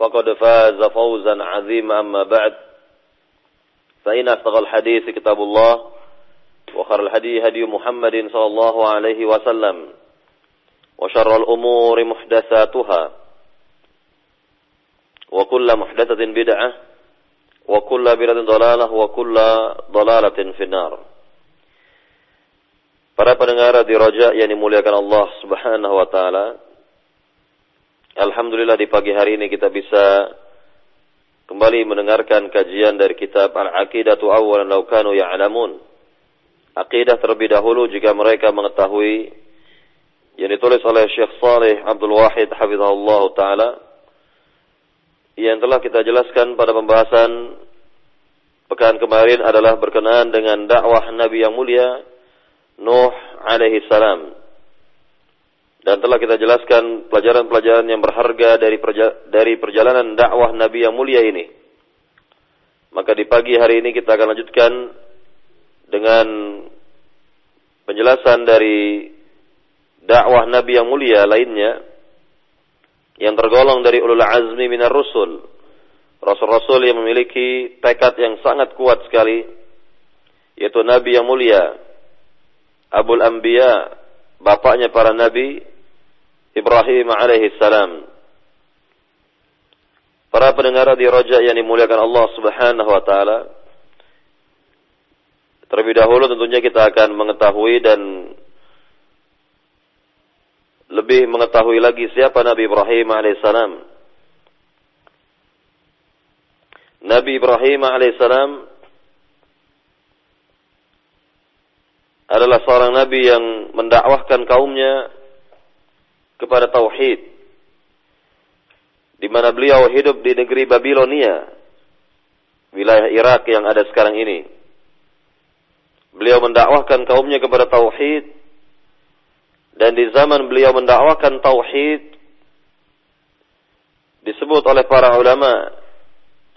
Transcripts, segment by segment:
فقد فاز فوزا عظيما أما بعد فإن أصدق الحديث كتاب الله وخير الهدي هدي محمد صلى الله عليه وسلم وشر الأمور محدثاتها وكل محدثة بدعة وكل بدعة ضلالة وكل ضلالة في النار Para pendengar di Roja yang dimuliakan Allah Subhanahu wa taala. Alhamdulillah di pagi hari ini kita bisa kembali mendengarkan kajian dari kitab Al-Aqidatu Awwalan Law Kanu Ya'lamun. Aqidah terlebih dahulu jika mereka mengetahui yang ditulis oleh Syekh Saleh Abdul Wahid hafizahullah taala yang telah kita jelaskan pada pembahasan pekan kemarin adalah berkenaan dengan dakwah Nabi yang mulia Nuh alaihi salam. Dan telah kita jelaskan pelajaran-pelajaran yang berharga dari perja dari perjalanan dakwah Nabi yang mulia ini. Maka di pagi hari ini kita akan lanjutkan dengan penjelasan dari dakwah Nabi yang mulia lainnya yang tergolong dari ulul azmi minar rusul. Rasul-rasul yang memiliki tekad yang sangat kuat sekali yaitu Nabi yang mulia Abul Anbiya, bapaknya para nabi, Ibrahim alaihi salam. Para pendengar di Roja yang dimuliakan Allah Subhanahu wa taala. Terlebih dahulu tentunya kita akan mengetahui dan lebih mengetahui lagi siapa Nabi Ibrahim alaihissalam. Nabi Ibrahim alaihissalam adalah seorang nabi yang mendakwahkan kaumnya kepada tauhid di mana beliau hidup di negeri Babilonia wilayah Irak yang ada sekarang ini beliau mendakwahkan kaumnya kepada tauhid dan di zaman beliau mendakwahkan tauhid disebut oleh para ulama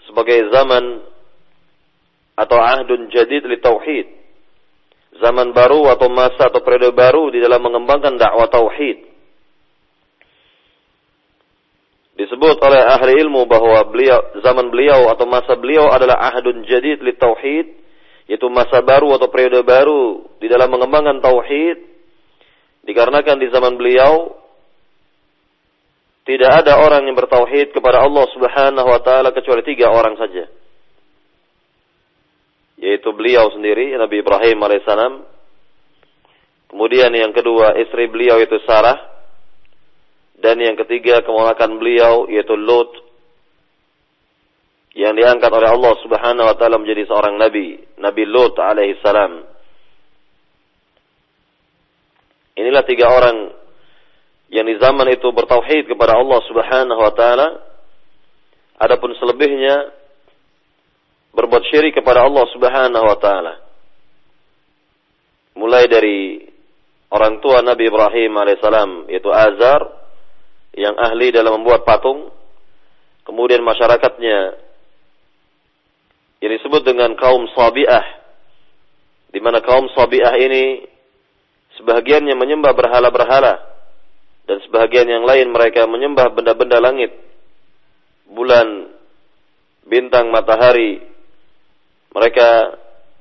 sebagai zaman atau ahdun jadid li tauhid zaman baru atau masa atau periode baru di dalam mengembangkan dakwah tauhid. Disebut oleh ahli ilmu bahwa beliau zaman beliau atau masa beliau adalah ahdun jadid li tauhid, yaitu masa baru atau periode baru di dalam mengembangkan tauhid. Dikarenakan di zaman beliau tidak ada orang yang bertauhid kepada Allah Subhanahu wa taala kecuali tiga orang saja yaitu beliau sendiri Nabi Ibrahim alaihissalam. Kemudian yang kedua istri beliau yaitu Sarah dan yang ketiga kemunakan beliau yaitu Lot yang diangkat oleh Allah Subhanahu wa taala menjadi seorang nabi, Nabi Lot alaihissalam. Inilah tiga orang yang di zaman itu bertauhid kepada Allah Subhanahu wa taala. Adapun selebihnya berbuat syirik kepada Allah Subhanahu wa taala. Mulai dari orang tua Nabi Ibrahim alaihissalam yaitu Azar yang ahli dalam membuat patung, kemudian masyarakatnya yang disebut dengan kaum Sabi'ah di mana kaum Sabi'ah ini sebahagiannya menyembah berhala-berhala dan sebahagian yang lain mereka menyembah benda-benda langit, bulan, bintang, matahari, mereka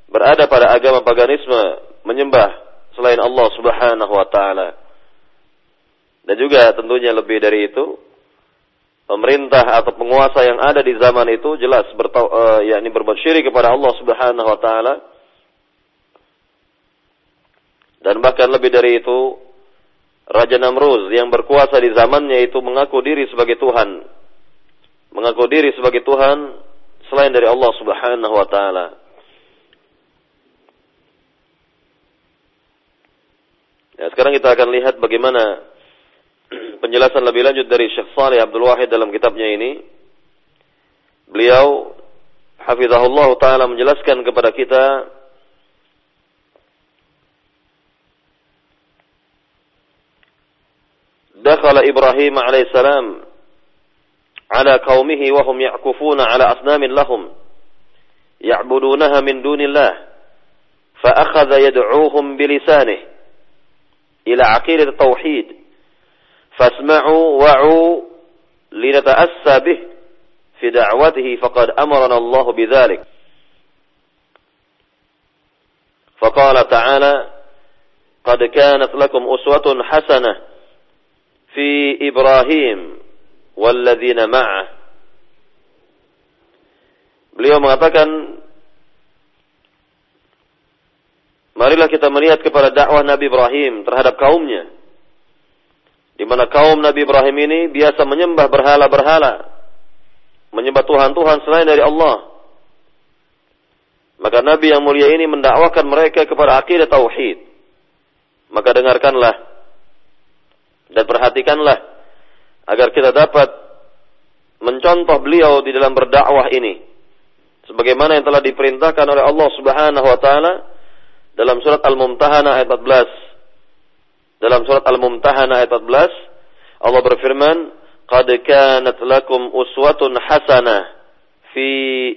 berada pada agama paganisme, menyembah selain Allah Subhanahu wa taala. Dan juga tentunya lebih dari itu, pemerintah atau penguasa yang ada di zaman itu jelas bertau, uh, yakni berbuat syirik kepada Allah Subhanahu wa taala. Dan bahkan lebih dari itu, Raja Namruz yang berkuasa di zamannya itu mengaku diri sebagai Tuhan. Mengaku diri sebagai Tuhan selain dari Allah Subhanahu wa taala. Ya, sekarang kita akan lihat bagaimana penjelasan lebih lanjut dari Syekh Saleh Abdul Wahid dalam kitabnya ini. Beliau hafizahullah taala menjelaskan kepada kita دخل إبراهيم عليه السلام على قومه وهم يعكفون على أصنام لهم يعبدونها من دون الله فأخذ يدعوهم بلسانه إلى عقيدة التوحيد فاسمعوا وعوا لنتأسى به في دعوته فقد أمرنا الله بذلك. فقال تعالى قد كانت لكم أسوة حسنة في إبراهيم والذين معه. Beliau mengatakan Marilah kita melihat kepada dakwah Nabi Ibrahim terhadap kaumnya. Di mana kaum Nabi Ibrahim ini biasa menyembah berhala-berhala, menyembah Tuhan-Tuhan selain dari Allah. Maka Nabi yang mulia ini mendakwakan mereka kepada akidah tauhid. Maka dengarkanlah dan perhatikanlah agar kita dapat mencontoh beliau di dalam berdakwah ini sebagaimana yang telah diperintahkan oleh Allah Subhanahu wa taala dalam surat Al-Mumtahanah ayat 14 dalam surat Al-Mumtahanah ayat 14 Allah berfirman, "Qad kanat lakum uswatun hasanah fi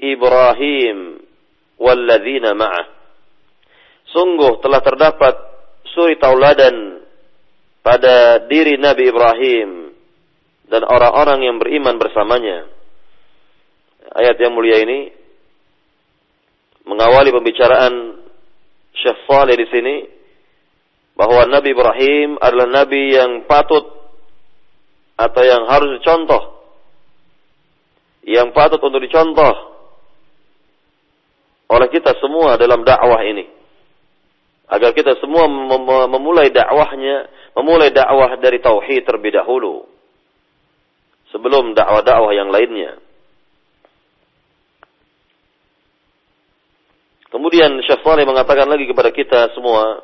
Ibrahim walladzina ma'ah." Sungguh telah terdapat suri tauladan pada diri Nabi Ibrahim dan orang-orang yang beriman bersamanya. Ayat yang mulia ini mengawali pembicaraan Syekh Saleh di sini bahwa Nabi Ibrahim adalah nabi yang patut atau yang harus dicontoh. Yang patut untuk dicontoh oleh kita semua dalam dakwah ini. Agar kita semua mem memulai dakwahnya memulai dakwah dari tauhid terlebih dahulu. Sebelum dakwah-dakwah yang lainnya. Kemudian Syekh mengatakan lagi kepada kita semua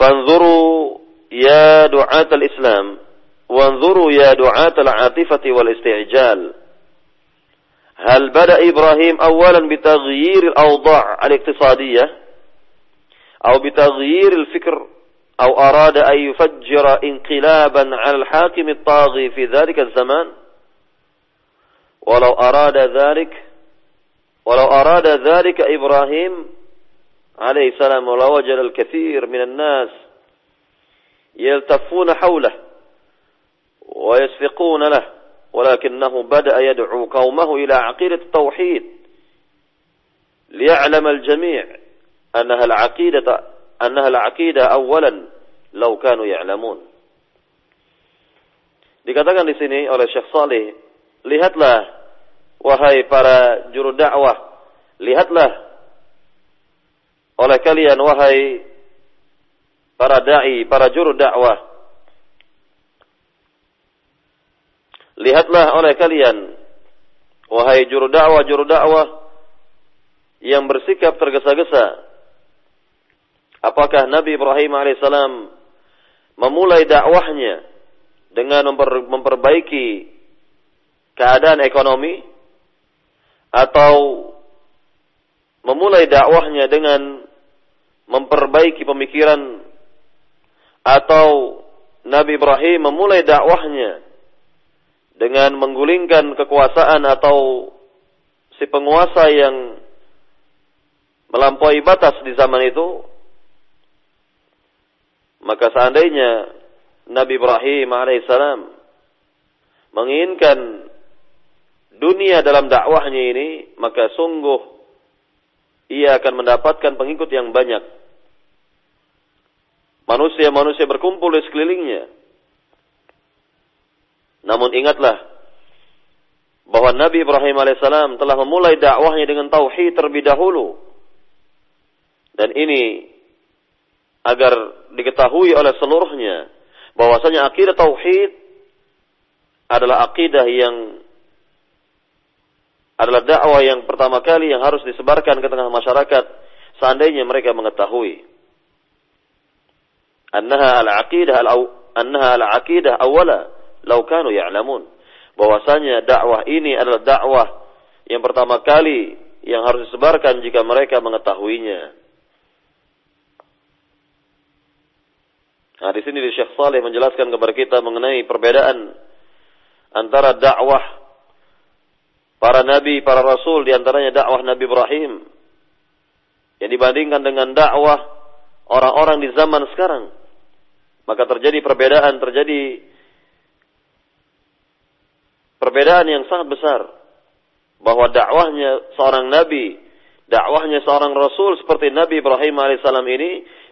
فانظروا يا دعاة الإسلام وانظروا يا دعاة العاطفة والاستعجال. هل بدأ إبراهيم أولا بتغيير الأوضاع الاقتصادية أو بتغيير الفكر أو أراد أن يفجر انقلابا على الحاكم الطاغي في ذلك الزمان؟ ولو أراد ذلك ولو أراد ذلك إبراهيم عليه السلام ولوجد الكثير من الناس يلتفون حوله ويسفقون له ولكنه بدأ يدعو قومه إلى عقيدة التوحيد ليعلم الجميع أنها العقيدة أنها العقيدة أولا لو كانوا يعلمون. Dikatakan di sini oleh Syekh Saleh, lihatlah wahai para juru dakwah, lihatlah oleh kalian wahai para dai, para juru dakwah. Lihatlah oleh kalian wahai juru dakwah, juru dakwah yang bersikap tergesa-gesa. Apakah Nabi Ibrahim alaihissalam memulai dakwahnya dengan memper, memperbaiki keadaan ekonomi atau memulai dakwahnya dengan memperbaiki pemikiran atau Nabi Ibrahim memulai dakwahnya dengan menggulingkan kekuasaan atau si penguasa yang melampaui batas di zaman itu maka seandainya Nabi Ibrahim alaihissalam menginginkan dunia dalam dakwahnya ini maka sungguh ia akan mendapatkan pengikut yang banyak manusia-manusia berkumpul di sekelilingnya. Namun ingatlah bahwa Nabi Ibrahim alaihissalam telah memulai dakwahnya dengan tauhid terlebih dahulu. Dan ini agar diketahui oleh seluruhnya bahwasanya akidah tauhid adalah akidah yang adalah dakwah yang pertama kali yang harus disebarkan ke tengah masyarakat seandainya mereka mengetahui annaha al-aqidah al-annaha al-aqidah awwala law kanu ya'lamun bahwasanya dakwah ini adalah dakwah yang pertama kali yang harus disebarkan jika mereka mengetahuinya. Nah, di sini Syekh Saleh menjelaskan kepada kita mengenai perbedaan antara dakwah para nabi, para rasul di antaranya dakwah Nabi Ibrahim yang dibandingkan dengan dakwah orang-orang di zaman sekarang. Maka terjadi perbedaan, terjadi perbedaan yang sangat besar. Bahwa dakwahnya seorang nabi, dakwahnya seorang rasul seperti Nabi Ibrahim alaihissalam ini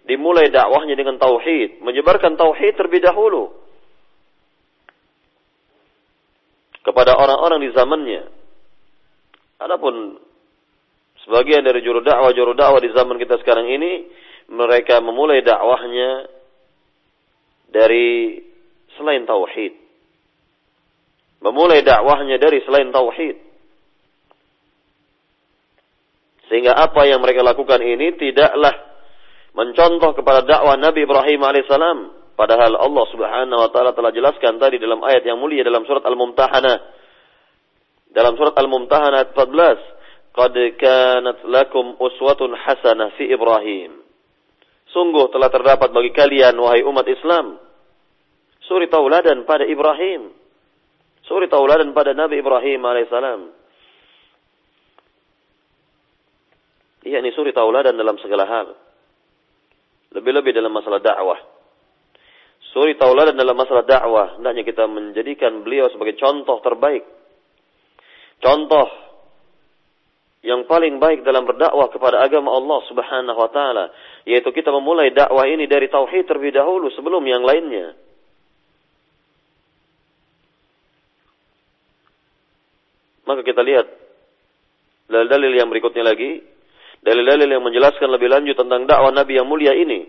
dimulai dakwahnya dengan tauhid, menyebarkan tauhid terlebih dahulu. Kepada orang-orang di zamannya. Adapun sebagian dari juru dakwah juru dakwah di zaman kita sekarang ini mereka memulai dakwahnya dari selain tauhid memulai dakwahnya dari selain tauhid. Sehingga apa yang mereka lakukan ini tidaklah mencontoh kepada dakwah Nabi Ibrahim alaihissalam. Padahal Allah subhanahu wa ta'ala telah jelaskan tadi dalam ayat yang mulia dalam surat Al-Mumtahanah. Dalam surat Al-Mumtahanah ayat 14. Qad kanat lakum uswatun hasanah fi Ibrahim. Sungguh telah terdapat bagi kalian, wahai umat Islam, suri tauladan pada Ibrahim Suri tauladan pada Nabi Ibrahim alaihissalam. Iya ini suri tauladan dalam segala hal. Lebih-lebih dalam masalah dakwah. Suri tauladan dalam masalah dakwah. Hendaknya kita menjadikan beliau sebagai contoh terbaik. Contoh yang paling baik dalam berdakwah kepada agama Allah Subhanahu wa taala, yaitu kita memulai dakwah ini dari tauhid terlebih dahulu sebelum yang lainnya. Maka kita lihat dalil-dalil yang berikutnya lagi, dalil-dalil yang menjelaskan lebih lanjut tentang dakwah Nabi yang mulia ini.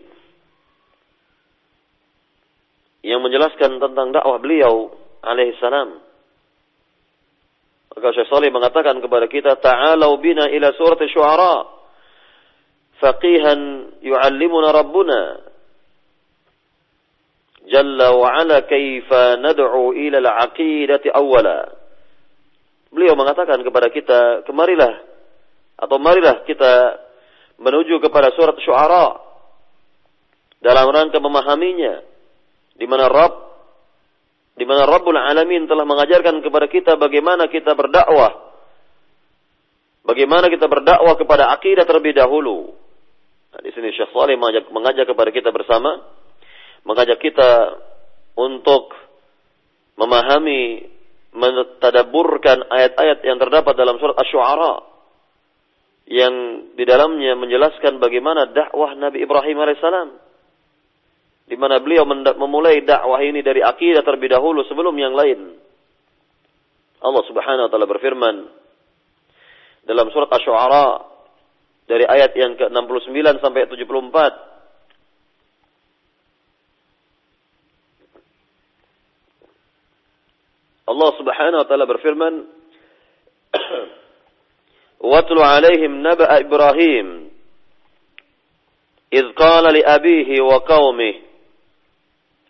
Yang menjelaskan tentang dakwah beliau alaihi salam. Maka Syekh Salih mengatakan kepada kita, "Ta'alau bina ila surat syuara faqihan yu'allimuna rabbuna jalla wa ala kaifa nad'u ila al-aqidati awwala." Beliau mengatakan kepada kita, kemarilah atau marilah kita menuju kepada surat Syuara dalam rangka memahaminya di mana Rabb di mana Rabbul Alamin telah mengajarkan kepada kita bagaimana kita berdakwah. Bagaimana kita berdakwah kepada akidah terlebih dahulu. Nah, di sini Syekh Saleh mengajak, mengajak kepada kita bersama. Mengajak kita untuk memahami mentadaburkan ayat-ayat yang terdapat dalam surat Asy-Syu'ara yang di dalamnya menjelaskan bagaimana dakwah Nabi Ibrahim alaihissalam di mana beliau memulai dakwah ini dari akidah terlebih dahulu sebelum yang lain. Allah Subhanahu wa taala berfirman dalam surat Asy-Syu'ara dari ayat yang ke-69 sampai 74 Allah Subhanahu wa taala berfirman Watlu alaihim naba'a Ibrahim إذ قال لأبيه وقومه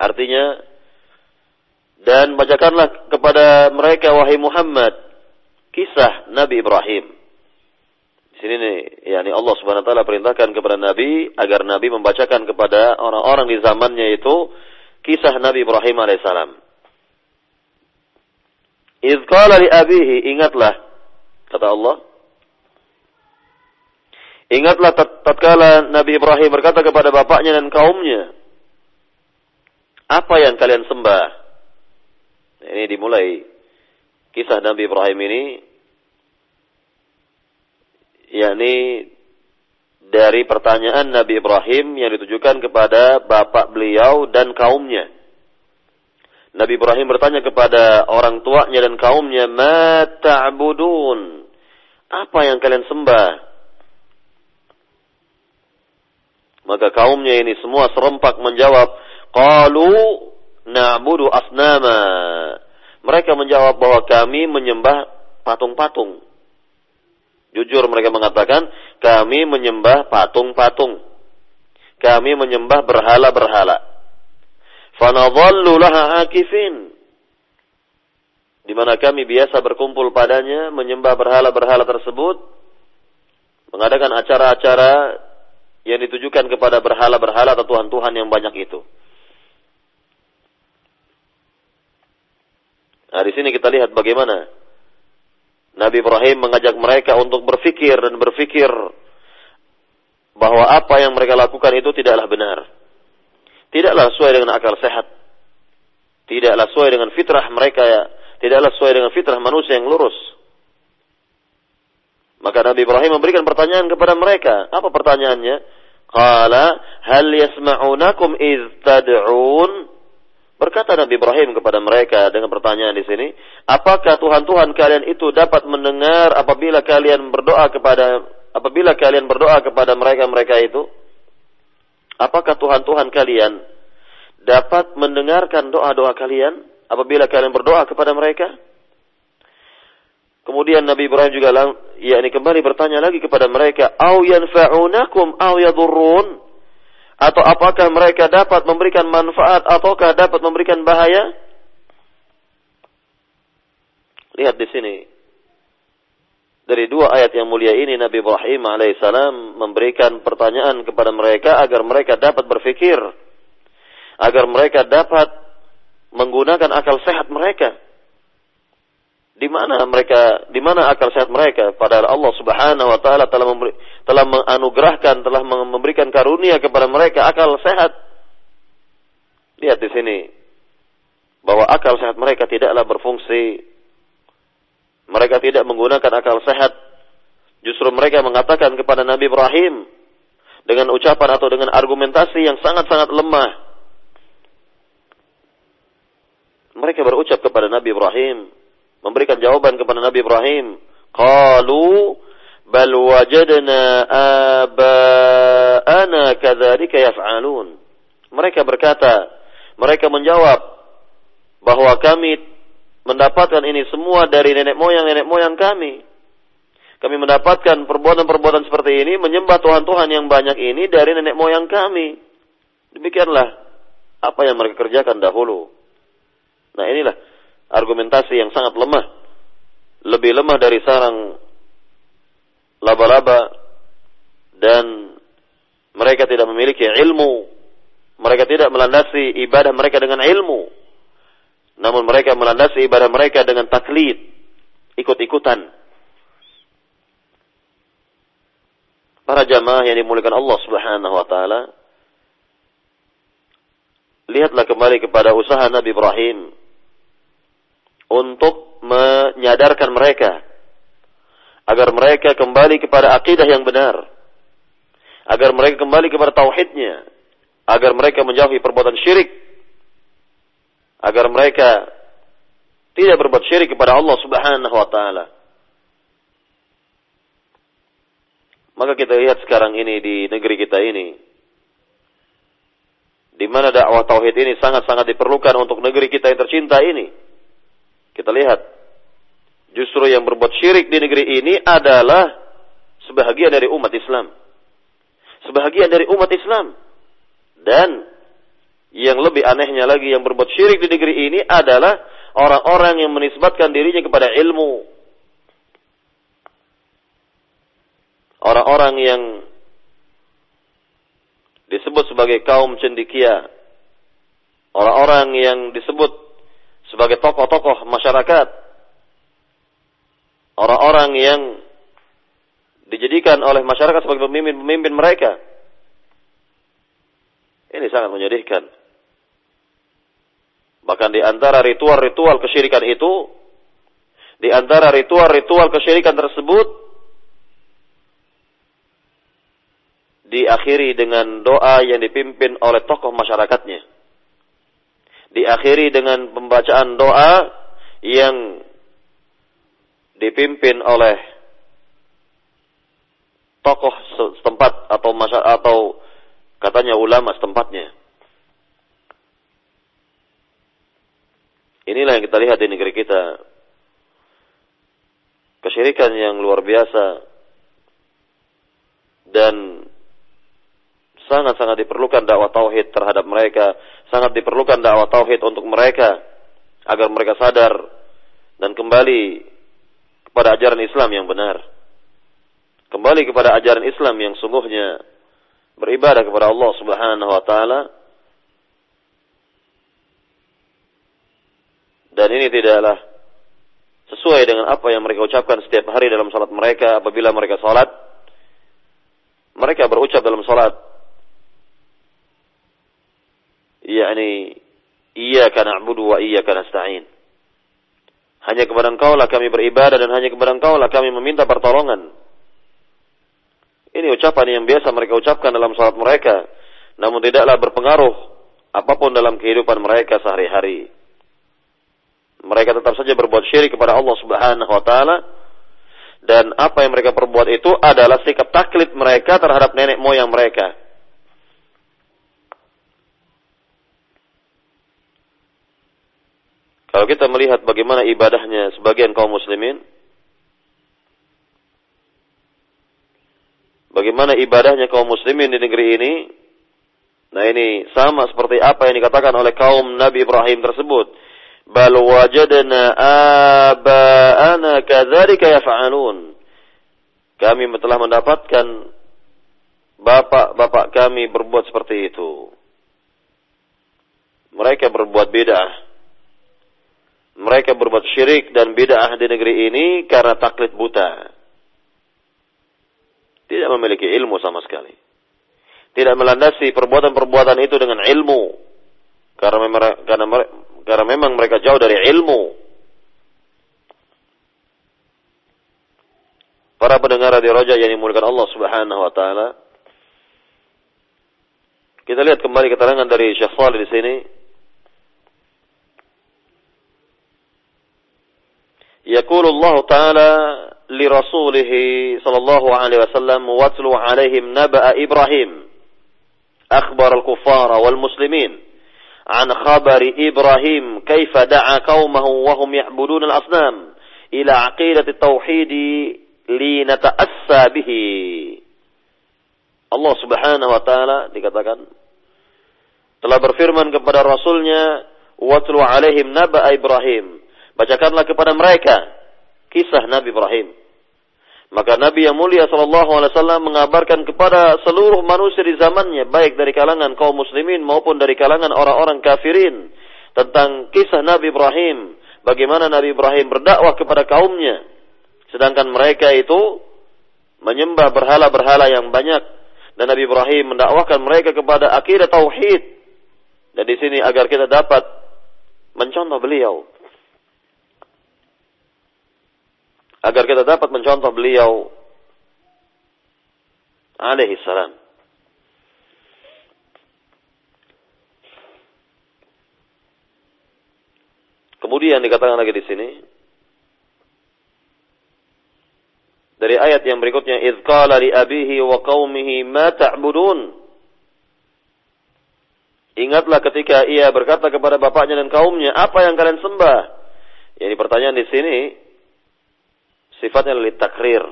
Artinya dan bacakanlah kepada mereka wahai Muhammad kisah Nabi Ibrahim. Di sini nih, yakni Allah Subhanahu wa taala perintahkan kepada Nabi agar Nabi membacakan kepada orang-orang di zamannya itu kisah Nabi Ibrahim alaihissalam. Idh qala li abihi, ingatlah kata Allah. Ingatlah tatkala Nabi Ibrahim berkata kepada bapaknya dan kaumnya, apa yang kalian sembah? Ini dimulai kisah Nabi Ibrahim ini yakni dari pertanyaan Nabi Ibrahim yang ditujukan kepada bapak beliau dan kaumnya. Nabi Ibrahim bertanya kepada orang tuanya dan kaumnya, "Ma ta'budun?" Apa yang kalian sembah? Maka kaumnya ini semua serempak menjawab, "Qalu na'budu asnama." Mereka menjawab bahwa kami menyembah patung-patung. Jujur mereka mengatakan, kami menyembah patung-patung. Kami menyembah berhala-berhala. Fanadhallu laha akifin. Di mana kami biasa berkumpul padanya, menyembah berhala-berhala tersebut, mengadakan acara-acara yang ditujukan kepada berhala-berhala atau tuhan-tuhan yang banyak itu. Nah, di sini kita lihat bagaimana Nabi Ibrahim mengajak mereka untuk berfikir dan berfikir bahwa apa yang mereka lakukan itu tidaklah benar. Tidaklah sesuai dengan akal sehat. Tidaklah sesuai dengan fitrah mereka ya. Tidaklah sesuai dengan fitrah manusia yang lurus. Maka Nabi Ibrahim memberikan pertanyaan kepada mereka. Apa pertanyaannya? Qala hal yasma'unakum iz tad'un Berkata Nabi Ibrahim kepada mereka dengan pertanyaan di sini, apakah Tuhan-Tuhan kalian itu dapat mendengar apabila kalian berdoa kepada apabila kalian berdoa kepada mereka-mereka itu? Apakah Tuhan-Tuhan kalian dapat mendengarkan doa-doa kalian apabila kalian berdoa kepada mereka? Kemudian Nabi Ibrahim juga yakni kembali bertanya lagi kepada mereka, "Au yanfa'unakum au yadurrun?" Atau apakah mereka dapat memberikan manfaat ataukah dapat memberikan bahaya? Lihat di sini. Dari dua ayat yang mulia ini Nabi Ibrahim alaihissalam memberikan pertanyaan kepada mereka agar mereka dapat berfikir. Agar mereka dapat menggunakan akal sehat mereka di mana mereka di mana akal sehat mereka padahal Allah Subhanahu wa taala telah memberi, telah menganugerahkan telah memberikan karunia kepada mereka akal sehat. Lihat di sini bahwa akal sehat mereka tidaklah berfungsi. Mereka tidak menggunakan akal sehat. Justru mereka mengatakan kepada Nabi Ibrahim dengan ucapan atau dengan argumentasi yang sangat-sangat lemah. Mereka berucap kepada Nabi Ibrahim memberikan jawaban kepada Nabi Ibrahim. Qalu bal wajadna aba'ana kadzalika yaf'alun. Mereka berkata, mereka menjawab bahwa kami mendapatkan ini semua dari nenek moyang-nenek moyang kami. Kami mendapatkan perbuatan-perbuatan seperti ini, menyembah Tuhan-Tuhan yang banyak ini dari nenek moyang kami. Demikianlah apa yang mereka kerjakan dahulu. Nah inilah argumentasi yang sangat lemah. Lebih lemah dari sarang laba-laba dan mereka tidak memiliki ilmu. Mereka tidak melandasi ibadah mereka dengan ilmu. Namun mereka melandasi ibadah mereka dengan taklid, ikut-ikutan. Para jamaah yang dimuliakan Allah Subhanahu wa taala, lihatlah kembali kepada usaha Nabi Ibrahim untuk menyadarkan mereka agar mereka kembali kepada akidah yang benar, agar mereka kembali kepada tauhidnya, agar mereka menjauhi perbuatan syirik, agar mereka tidak berbuat syirik kepada Allah Subhanahu wa taala. Maka kita lihat sekarang ini di negeri kita ini. Di mana dakwah tauhid ini sangat-sangat diperlukan untuk negeri kita yang tercinta ini. Kita lihat, justru yang berbuat syirik di negeri ini adalah sebahagian dari umat Islam. Sebahagian dari umat Islam. Dan yang lebih anehnya lagi yang berbuat syirik di negeri ini adalah orang-orang yang menisbatkan dirinya kepada ilmu. Orang-orang yang disebut sebagai kaum cendikia. Orang-orang yang disebut sebagai tokoh-tokoh masyarakat orang-orang yang dijadikan oleh masyarakat sebagai pemimpin-pemimpin mereka. Ini sangat menyedihkan. Bahkan di antara ritual-ritual kesyirikan itu, di antara ritual-ritual kesyirikan tersebut, diakhiri dengan doa yang dipimpin oleh tokoh masyarakatnya. Diakhiri dengan pembacaan doa yang dipimpin oleh tokoh setempat atau masa atau katanya ulama setempatnya. Inilah yang kita lihat di negeri kita. Kesyirikan yang luar biasa dan sangat-sangat diperlukan dakwah tauhid terhadap mereka, sangat diperlukan dakwah tauhid untuk mereka agar mereka sadar dan kembali kepada ajaran Islam yang benar. Kembali kepada ajaran Islam yang sungguhnya beribadah kepada Allah Subhanahu wa taala. Dan ini tidaklah sesuai dengan apa yang mereka ucapkan setiap hari dalam salat mereka apabila mereka salat. Mereka berucap dalam salat yakni iyyaka na'budu wa iyyaka nasta'in hanya kepada engkau lah kami beribadah dan hanya kepada engkau lah kami meminta pertolongan. Ini ucapan yang biasa mereka ucapkan dalam salat mereka. Namun tidaklah berpengaruh apa pun dalam kehidupan mereka sehari-hari. Mereka tetap saja berbuat syirik kepada Allah Subhanahu wa taala dan apa yang mereka perbuat itu adalah sikap taklid mereka terhadap nenek moyang mereka. Kalau kita melihat bagaimana ibadahnya sebagian kaum muslimin, bagaimana ibadahnya kaum muslimin di negeri ini, nah ini sama seperti apa yang dikatakan oleh kaum Nabi Ibrahim tersebut. Bal wajadna aba'ana kadzalika yaf'alun. Kami telah mendapatkan bapak-bapak kami berbuat seperti itu. Mereka berbuat bid'ah mereka berbuat syirik dan bid'ah di negeri ini karena taklid buta. Tidak memiliki ilmu sama sekali. Tidak melandasi perbuatan-perbuatan itu dengan ilmu. Karena, karena, karena memang mereka jauh dari ilmu. Para pendengar di Roja yang dimulakan Allah Subhanahu wa taala. Kita lihat kembali keterangan dari Salih di sini يقول الله تعالى لرسوله صلى الله عليه وسلم واتلو عليهم نبأ إبراهيم أخبر الكفار والمسلمين عن خبر إبراهيم كيف دعا قومه وهم يعبدون الأصنام إلى عقيدة التوحيد لنتأسى به Allah subhanahu wa ta'ala dikatakan telah berfirman kepada Rasulnya watlu alaihim naba Ibrahim Bacakanlah kepada mereka kisah Nabi Ibrahim. Maka Nabi yang mulia Shallallahu Alaihi Wasallam mengabarkan kepada seluruh manusia di zamannya, baik dari kalangan kaum muslimin maupun dari kalangan orang-orang kafirin, tentang kisah Nabi Ibrahim, bagaimana Nabi Ibrahim berdakwah kepada kaumnya, sedangkan mereka itu menyembah berhala-berhala yang banyak, dan Nabi Ibrahim mendakwahkan mereka kepada akidah tauhid. Dan di sini agar kita dapat mencontoh beliau agar kita dapat mencontoh beliau alaihi salam. Kemudian dikatakan lagi di sini dari ayat yang berikutnya idz qala li abihi wa qaumihi ma ta'budun Ingatlah ketika ia berkata kepada bapaknya dan kaumnya, apa yang kalian sembah? Jadi pertanyaan di sini, sifatnya lili takrir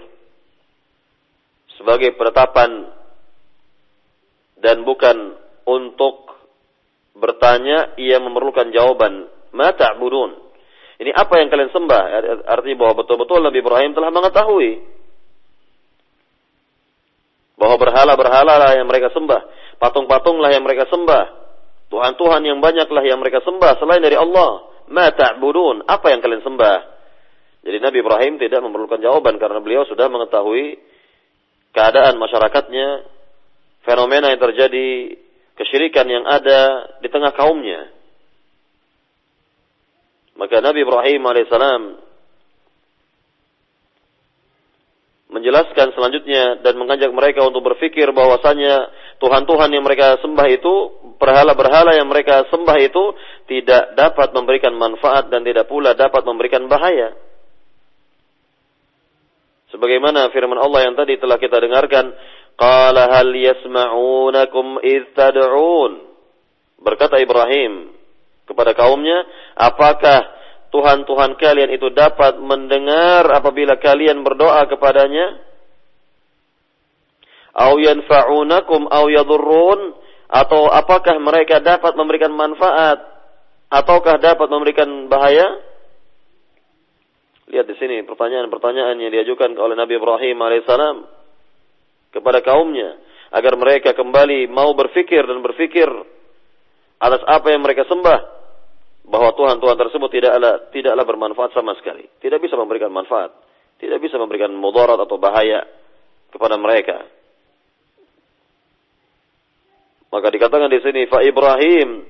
sebagai penetapan dan bukan untuk bertanya ia memerlukan jawaban. Mata ta'budun. Ini apa yang kalian sembah? Artinya bahwa betul-betul Nabi Ibrahim telah mengetahui bahwa berhala-berhala lah yang mereka sembah patung-patung lah yang mereka sembah Tuhan-Tuhan yang banyaklah yang mereka sembah selain dari Allah. Ma ta'budun. Apa yang kalian sembah Jadi Nabi Ibrahim tidak memerlukan jawaban karena beliau sudah mengetahui keadaan masyarakatnya, fenomena yang terjadi, kesyirikan yang ada di tengah kaumnya. Maka Nabi Ibrahim alaihissalam menjelaskan selanjutnya dan mengajak mereka untuk berpikir bahwasanya Tuhan-Tuhan yang mereka sembah itu, berhala-berhala yang mereka sembah itu tidak dapat memberikan manfaat dan tidak pula dapat memberikan bahaya. Sebagaimana firman Allah yang tadi telah kita dengarkan, Qala hal yasma'unakum idh tad'un. Berkata Ibrahim kepada kaumnya, apakah Tuhan-Tuhan kalian itu dapat mendengar apabila kalian berdoa kepadanya? au yanfa'unakum au yadurrun atau apakah mereka dapat memberikan manfaat ataukah dapat memberikan bahaya? Lihat di sini pertanyaan-pertanyaan yang diajukan oleh Nabi Ibrahim alaihissalam kepada kaumnya agar mereka kembali mau berfikir dan berfikir atas apa yang mereka sembah bahwa Tuhan-Tuhan tersebut tidaklah tidaklah bermanfaat sama sekali, tidak bisa memberikan manfaat, tidak bisa memberikan mudarat atau bahaya kepada mereka. Maka dikatakan di sini fa Ibrahim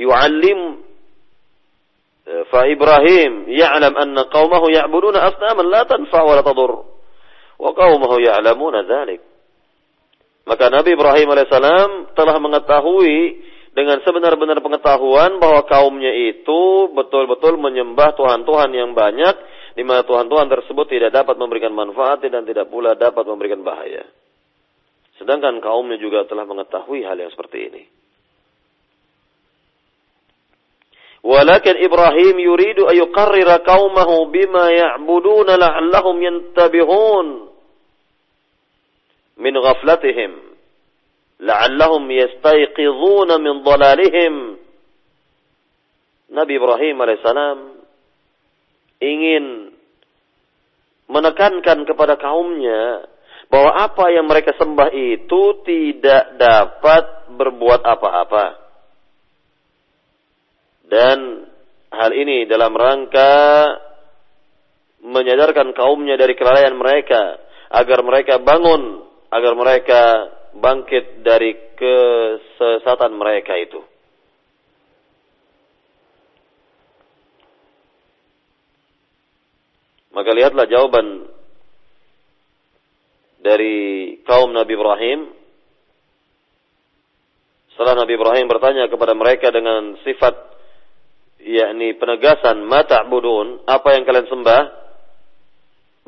yu'allim fa Ibrahim ya'lam anna qaumahu ya'buduna asnaman la tanfa wa la tadur wa qaumahu ya'lamuna dzalik. Maka Nabi Ibrahim alaihissalam telah mengetahui dengan sebenar-benar pengetahuan bahwa kaumnya itu betul-betul menyembah Tuhan-Tuhan yang banyak di mana Tuhan-Tuhan tersebut tidak dapat memberikan manfaat dan tidak pula dapat memberikan bahaya. Sedangkan kaumnya juga telah mengetahui hal yang seperti ini. Walakin Ibrahim yuridu an yuqarrira qaumahu bima ya'buduna la'allahum yantabihun. Min ghaflatihim. La'allahum yastayqidhuna min dhalalihim. Nabi Ibrahim alaihissalam ingin menekankan kepada kaumnya bahwa apa yang mereka sembah itu tidak dapat berbuat apa-apa. Dan hal ini dalam rangka menyadarkan kaumnya dari kelalaian mereka agar mereka bangun, agar mereka bangkit dari kesesatan mereka itu. Maka lihatlah jawaban dari kaum Nabi Ibrahim. Setelah Nabi Ibrahim bertanya kepada mereka dengan sifat yakni penegasan mata budun apa yang kalian sembah?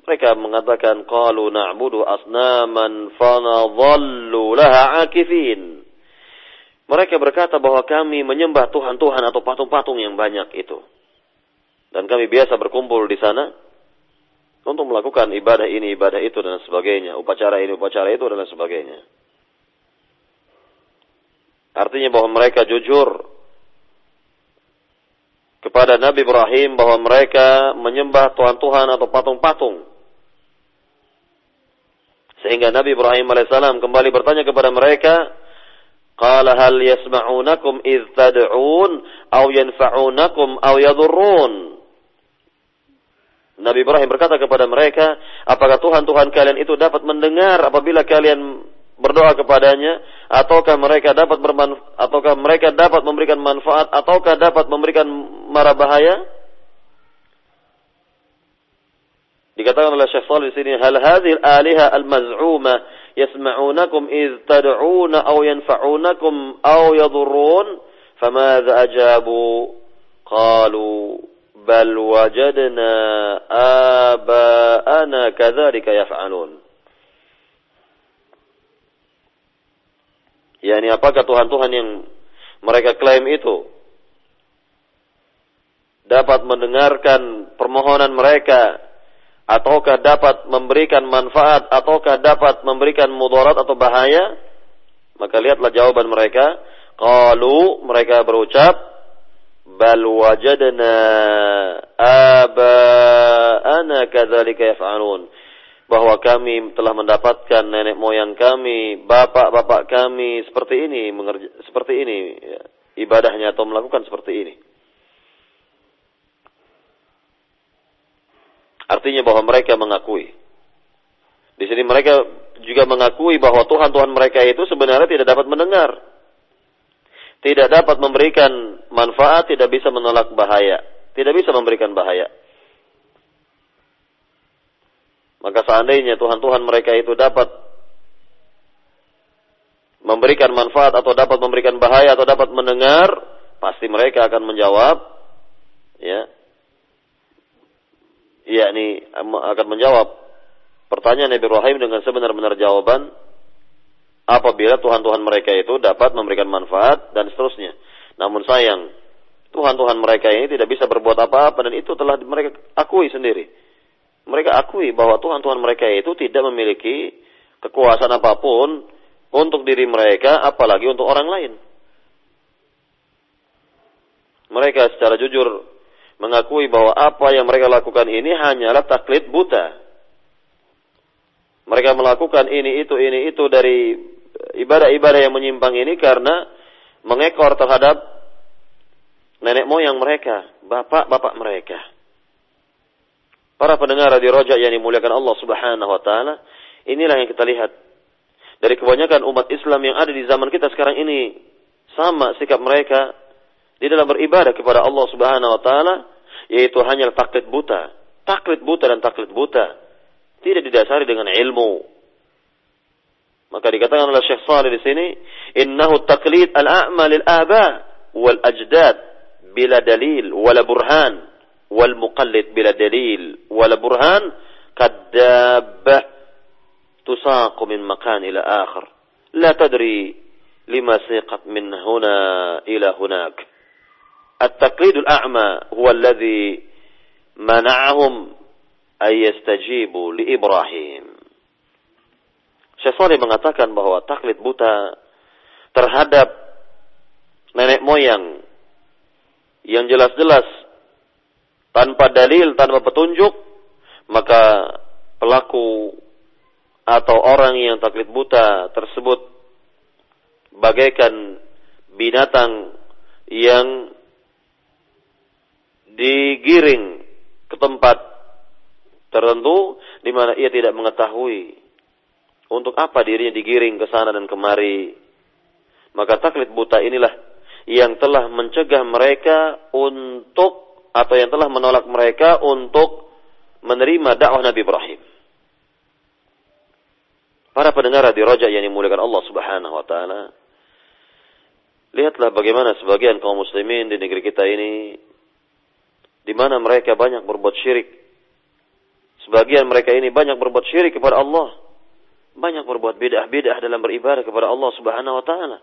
Mereka mengatakan qalu na'budu asnaman fanadhallu laha akifin. Mereka berkata bahwa kami menyembah tuhan-tuhan atau patung-patung yang banyak itu. Dan kami biasa berkumpul di sana untuk melakukan ibadah ini, ibadah itu dan sebagainya, upacara ini, upacara itu dan sebagainya. Artinya bahwa mereka jujur kepada Nabi Ibrahim bahwa mereka menyembah tuhan-tuhan atau patung-patung. Sehingga Nabi Ibrahim alaihissalam kembali bertanya kepada mereka, Qala hal yasma'unakum idh tad'un aw yanfa'unakum aw yadurrun. Nabi Ibrahim berkata kepada mereka, apakah Tuhan-Tuhan kalian itu dapat mendengar apabila kalian berdoa kepadanya ataukah mereka dapat bermanfaat ataukah mereka dapat memberikan manfaat ataukah dapat memberikan mara bahaya? Dikatakan oleh Syekh Shalih di sini, hal hadhil aliha al-maz'uma yasma'unakum id tad'una aw yanfa'unakum aw yadurrun? Famadha ajabu? Qalu bal wajadna aba'ana kadzalika yaf'alun. Yani apakah Tuhan-Tuhan yang mereka klaim itu dapat mendengarkan permohonan mereka ataukah dapat memberikan manfaat ataukah dapat memberikan mudarat atau bahaya? Maka lihatlah jawaban mereka. Qalu mereka berucap bal wajadna aba'ana kadzalika yaf'alun bahwa kami telah mendapatkan nenek moyang kami, bapak-bapak kami seperti ini, seperti ini ya, ibadahnya atau melakukan seperti ini. Artinya bahwa mereka mengakui. Di sini mereka juga mengakui bahwa Tuhan-Tuhan mereka itu sebenarnya tidak dapat mendengar. Tidak dapat memberikan manfaat, tidak bisa menolak bahaya. Tidak bisa memberikan bahaya. Maka seandainya Tuhan-Tuhan mereka itu dapat memberikan manfaat atau dapat memberikan bahaya atau dapat mendengar, pasti mereka akan menjawab ya. yakni akan menjawab pertanyaan Nabi Ibrahim dengan sebenar-benar jawaban apabila Tuhan-Tuhan mereka itu dapat memberikan manfaat dan seterusnya. Namun sayang, Tuhan-Tuhan mereka ini tidak bisa berbuat apa-apa dan itu telah mereka akui sendiri. Mereka akui bahwa Tuhan-Tuhan mereka itu tidak memiliki kekuasaan apa pun untuk diri mereka apalagi untuk orang lain. Mereka secara jujur mengakui bahwa apa yang mereka lakukan ini hanyalah taklid buta mereka melakukan ini itu ini itu dari ibadah-ibadah yang menyimpang ini karena mengekor terhadap nenek moyang mereka, bapak-bapak mereka. Para pendengar di Roja yang dimuliakan Allah Subhanahu wa taala, inilah yang kita lihat. Dari kebanyakan umat Islam yang ada di zaman kita sekarang ini sama sikap mereka di dalam beribadah kepada Allah Subhanahu wa taala yaitu hanya taklid buta, taklid buta dan taklid buta tidak didasari dengan ilmu. Maka dikatakan oleh Syekh Salih di sini, innahu taqlid al-a'ma lil aba wal ajdad bila dalil wala burhan wal muqallid bila dalil wala burhan kadabah tusaqu min makan ila akhir. La tadri lima siqat min huna ila hunak. التقليد الأعمى هو الذي منعهم mana'ahum ay لإبراهيم Syafari mengatakan bahwa taklid buta terhadap nenek moyang yang jelas-jelas tanpa dalil, tanpa petunjuk, maka pelaku atau orang yang taklid buta tersebut bagaikan binatang yang digiring ke tempat tertentu di mana ia tidak mengetahui untuk apa dirinya digiring ke sana dan kemari. Maka taklid buta inilah yang telah mencegah mereka untuk atau yang telah menolak mereka untuk menerima dakwah Nabi Ibrahim. Para pendengar di Raja yang dimuliakan Allah Subhanahu wa taala, lihatlah bagaimana sebagian kaum muslimin di negeri kita ini di mana mereka banyak berbuat syirik Sebagian mereka ini banyak berbuat syirik kepada Allah. Banyak berbuat bid'ah-bid'ah dalam beribadah kepada Allah Subhanahu wa taala.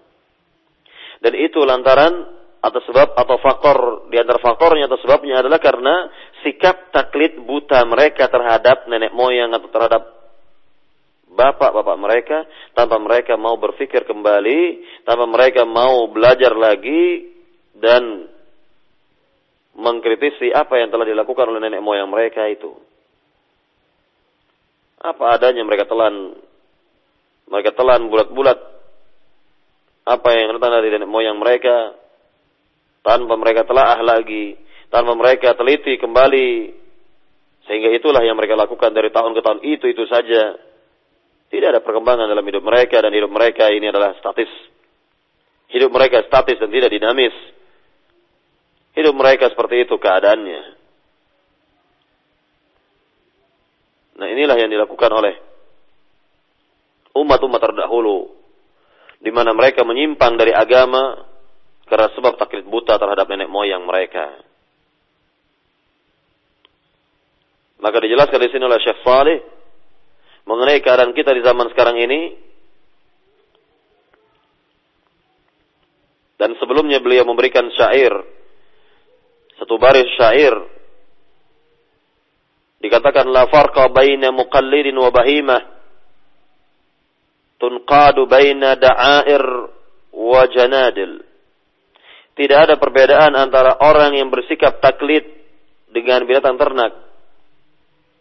Dan itu lantaran atau sebab atau faktor di antara faktornya atau sebabnya adalah karena sikap taklid buta mereka terhadap nenek moyang atau terhadap bapak-bapak mereka tanpa mereka mau berpikir kembali, tanpa mereka mau belajar lagi dan mengkritisi apa yang telah dilakukan oleh nenek moyang mereka itu. Apa adanya mereka telan mereka telan bulat-bulat apa yang datang dari nenek moyang mereka tanpa mereka telah lagi tanpa mereka teliti kembali. Sehingga itulah yang mereka lakukan dari tahun ke tahun itu itu saja. Tidak ada perkembangan dalam hidup mereka dan hidup mereka ini adalah statis. Hidup mereka statis dan tidak dinamis. Hidup mereka seperti itu keadaannya. Nah inilah yang dilakukan oleh umat-umat terdahulu. Di mana mereka menyimpang dari agama karena sebab taklid buta terhadap nenek moyang mereka. Maka dijelaskan di sini oleh Syekh Saleh mengenai keadaan kita di zaman sekarang ini. Dan sebelumnya beliau memberikan syair, satu baris syair Dikatakan la farqa baina muqallidin wa bahimah. Tunqadu baina da'air wa janadil. Tidak ada perbedaan antara orang yang bersikap taklid dengan binatang ternak.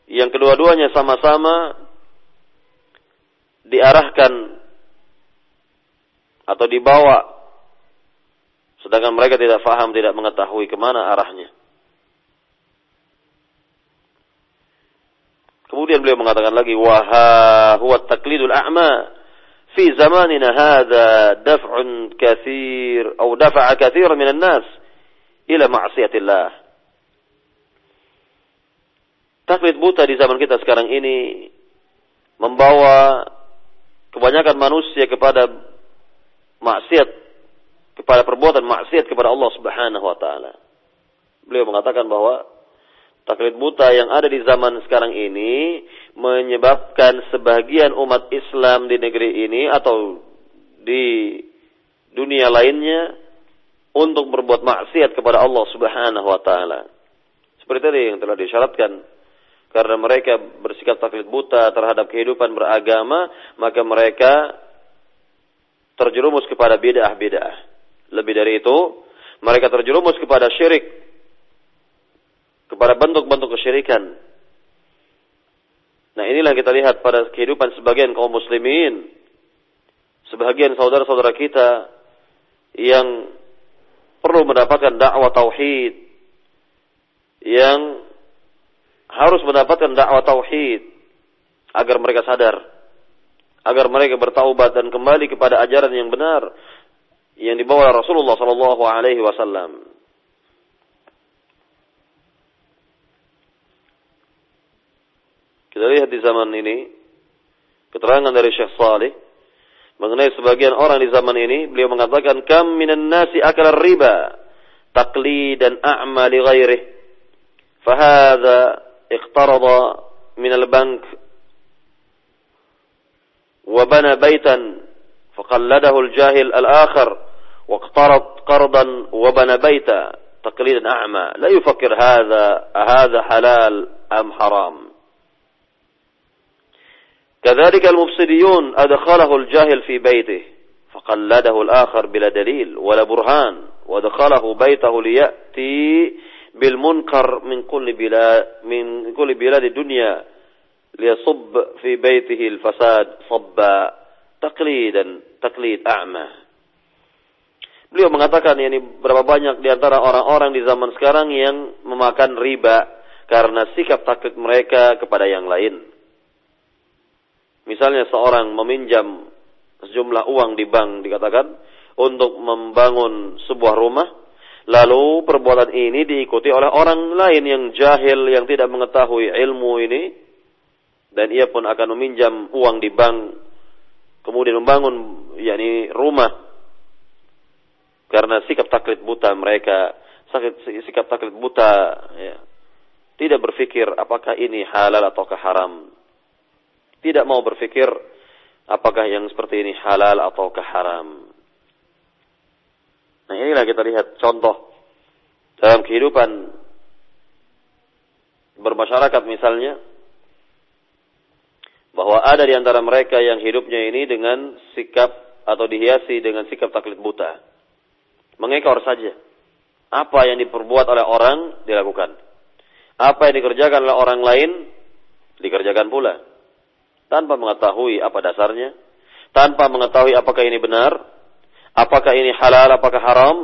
Yang kedua-duanya sama-sama diarahkan atau dibawa sedangkan mereka tidak faham, tidak mengetahui ke mana arahnya. Kemudian beliau mengatakan lagi waha huwa taklidul a'ma fi zamanina hadha daf'un kathir atau dafa'a kathir min an-nas ila ma'siyatillah. Taklid buta di zaman kita sekarang ini membawa kebanyakan manusia kepada maksiat, kepada perbuatan maksiat kepada Allah Subhanahu wa taala. Beliau mengatakan bahwa taklid buta yang ada di zaman sekarang ini menyebabkan sebagian umat Islam di negeri ini atau di dunia lainnya untuk berbuat maksiat kepada Allah Subhanahu wa taala. Seperti tadi yang telah disyaratkan karena mereka bersikap taklid buta terhadap kehidupan beragama, maka mereka terjerumus kepada bid'ah-bid'ah. Lebih dari itu, mereka terjerumus kepada syirik, kepada bentuk-bentuk kesyirikan. Nah inilah kita lihat pada kehidupan sebagian kaum muslimin, sebagian saudara-saudara kita yang perlu mendapatkan dakwah tauhid, yang harus mendapatkan dakwah tauhid agar mereka sadar, agar mereka bertaubat dan kembali kepada ajaran yang benar yang dibawa Rasulullah sallallahu alaihi wasallam. Kita lihat di zaman ini keterangan dari Syekh Saleh mengenai sebagian orang di zaman ini beliau mengatakan kam minan nasi akal riba taqlidan a'ma li ghairihi fahadha اقترض من البنك وبنى بيتا فقلده الجاهل الآخر واقترض قرضا وبنى بيتا تقليدا أعمى لا يفكر هذا هذا حلال أم حرام كذلك المفسديون أدخله الجاهل في بيته فقلده الآخر بلا دليل ولا برهان ودخله بيته ليأتي bil munkar min kulli bilad min kulli bilad dunya liyasub fi baitihi al fasad sabba taqlidan taqlid a'ma Beliau mengatakan yani berapa banyak di antara orang-orang di zaman sekarang yang memakan riba karena sikap taklid mereka kepada yang lain. Misalnya seorang meminjam sejumlah uang di bank dikatakan untuk membangun sebuah rumah Lalu perbuatan ini diikuti oleh orang lain yang jahil yang tidak mengetahui ilmu ini dan ia pun akan meminjam uang di bank kemudian membangun yakni rumah karena sikap taklid buta mereka sikap taklid buta ya, tidak berpikir apakah ini halal ataukah haram tidak mau berpikir apakah yang seperti ini halal ataukah haram Nah inilah kita lihat contoh dalam kehidupan bermasyarakat misalnya bahwa ada di antara mereka yang hidupnya ini dengan sikap atau dihiasi dengan sikap taklid buta. Mengekor saja. Apa yang diperbuat oleh orang dilakukan. Apa yang dikerjakan oleh orang lain dikerjakan pula. Tanpa mengetahui apa dasarnya, tanpa mengetahui apakah ini benar, Apakah ini halal, apakah haram?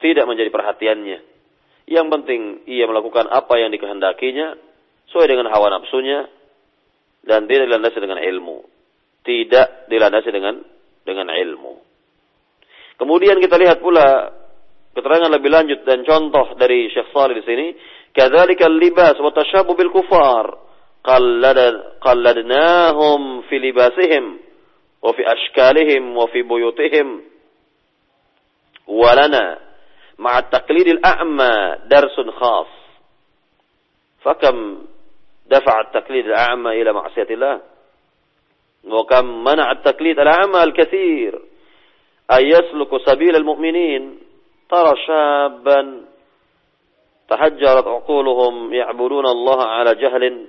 Tidak menjadi perhatiannya. Yang penting ia melakukan apa yang dikehendakinya sesuai dengan hawa nafsunya dan tidak dilandasi dengan ilmu. Tidak dilandasi dengan dengan ilmu. Kemudian kita lihat pula keterangan lebih lanjut dan contoh dari Syekh Salih di sini, kadzalika libas wa tashabbu bil kufar qalladnahum fi libasihim وفي أشكالهم وفي بيوتهم. ولنا مع التقليد الأعمى درس خاص. فكم دفع التقليد الأعمى إلى معصية الله؟ وكم منع التقليد الأعمى الكثير أن يسلك سبيل المؤمنين؟ ترى شابا تحجرت عقولهم يعبدون الله على جهل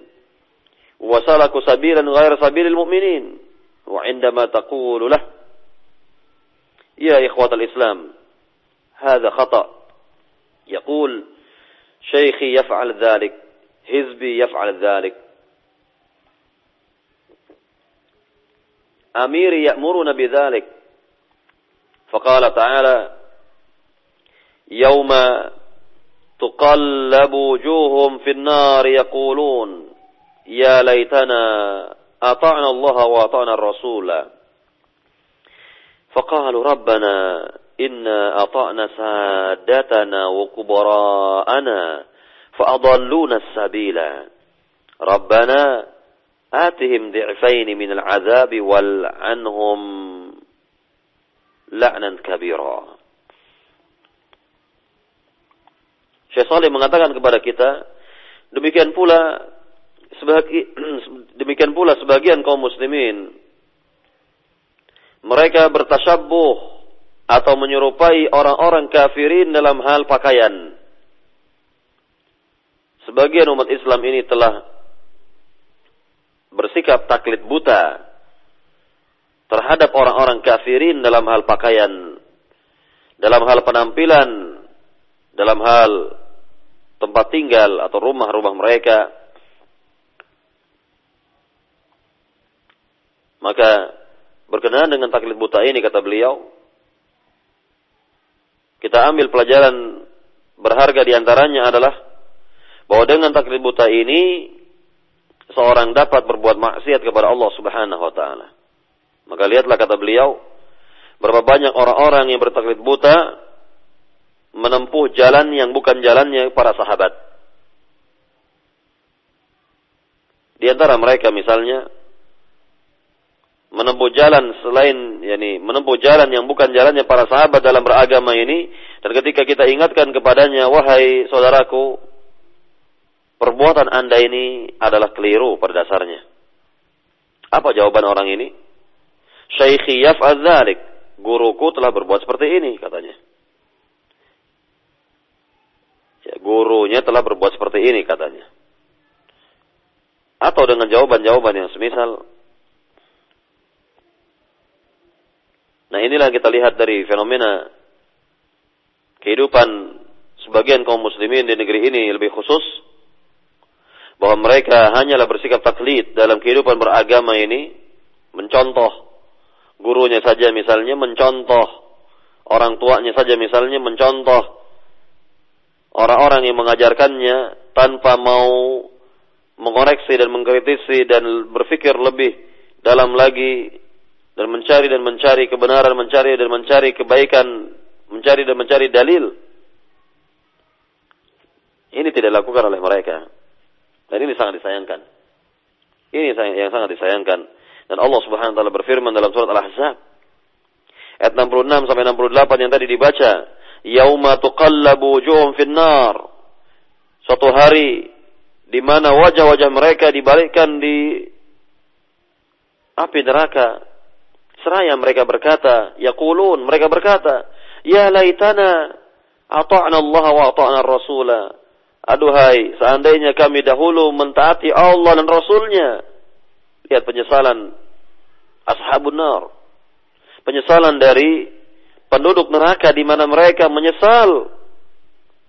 وسلكوا سبيلا غير سبيل المؤمنين. وعندما تقول له يا إخوة الإسلام هذا خطأ. يقول شيخي يفعل ذلك حزبي يفعل ذلك. أميري يأمرون بذلك. فقال تعالى يوم تقلب وجوههم في النار يقولون laitana ata'na Allah wa ata'na ar-rasula فقالوا ربنا إنا أطعنا سادتنا وكبراءنا فأضلونا السبيل. ربنا آتهم ضعفين من العذاب والعنهم لعنا كبيرا. Syekh Saleh mengatakan kepada kita, demikian pula sebagi, demikian pula sebagian kaum muslimin mereka bertasyabuh atau menyerupai orang-orang kafirin dalam hal pakaian. Sebagian umat Islam ini telah bersikap taklid buta terhadap orang-orang kafirin dalam hal pakaian, dalam hal penampilan, dalam hal tempat tinggal atau rumah-rumah mereka. Maka Berkenaan dengan taklid buta ini kata beliau, kita ambil pelajaran berharga di antaranya adalah bahwa dengan taklid buta ini seorang dapat berbuat maksiat kepada Allah Subhanahu wa taala. Maka lihatlah kata beliau, berapa banyak orang-orang yang bertaklid buta menempuh jalan yang bukan jalannya para sahabat. Di antara mereka misalnya menempuh jalan selain yakni menempuh jalan yang bukan jalannya para sahabat dalam beragama ini dan ketika kita ingatkan kepadanya wahai saudaraku perbuatan Anda ini adalah keliru pada dasarnya apa jawaban orang ini? Syaikhi yaf'al dzalik guruku telah berbuat seperti ini katanya. Ya, gurunya telah berbuat seperti ini katanya. Atau dengan jawaban-jawaban yang semisal Nah inilah kita lihat dari fenomena kehidupan sebagian kaum muslimin di negeri ini lebih khusus bahwa mereka hanyalah bersikap taklid dalam kehidupan beragama ini. Mencontoh gurunya saja misalnya mencontoh orang tuanya saja misalnya mencontoh orang-orang yang mengajarkannya tanpa mau mengoreksi dan mengkritisi dan berpikir lebih dalam lagi dan mencari dan mencari kebenaran, mencari dan mencari kebaikan, mencari dan mencari dalil. Ini tidak dilakukan oleh mereka. Dan ini sangat disayangkan. Ini yang sangat disayangkan. Dan Allah Subhanahu wa taala berfirman dalam surat Al-Ahzab ayat 66 sampai 68 yang tadi dibaca, "Yauma tuqallabu wujuhum finnar." Suatu hari di mana wajah-wajah mereka dibalikkan di api neraka Seraya mereka berkata, yaqulun, mereka berkata, Ya laitana ata'na Allah wa ata'na Rasulah. Aduhai, seandainya kami dahulu mentaati Allah dan Rasulnya. Lihat penyesalan ashabun nar. Penyesalan dari penduduk neraka di mana mereka menyesal.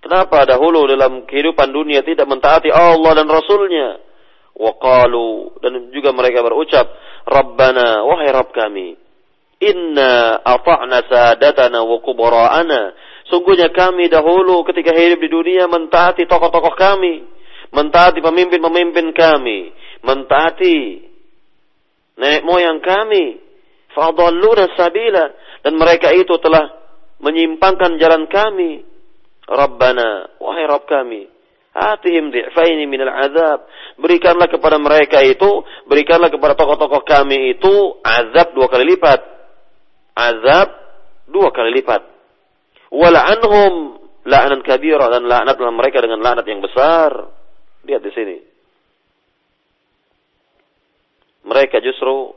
Kenapa dahulu dalam kehidupan dunia tidak mentaati Allah dan Rasulnya? Waqalu dan juga mereka berucap, Rabbana, wahai Rabb kami, Inna ata'na sadatana wa kubara'ana. Sungguhnya kami dahulu ketika hidup di dunia mentaati tokoh-tokoh kami. Mentaati pemimpin-pemimpin kami. Mentaati nenek moyang kami. Fadalluna sabila. Dan mereka itu telah menyimpangkan jalan kami. Rabbana, wahai Rabb kami. Atihim di'faini minal azab. Berikanlah kepada mereka itu, berikanlah kepada tokoh-tokoh kami itu azab dua kali lipat azab dua kali lipat. Wala'anhum la'nan kabira dan laknatlah mereka dengan laknat yang besar. Lihat di sini. Mereka justru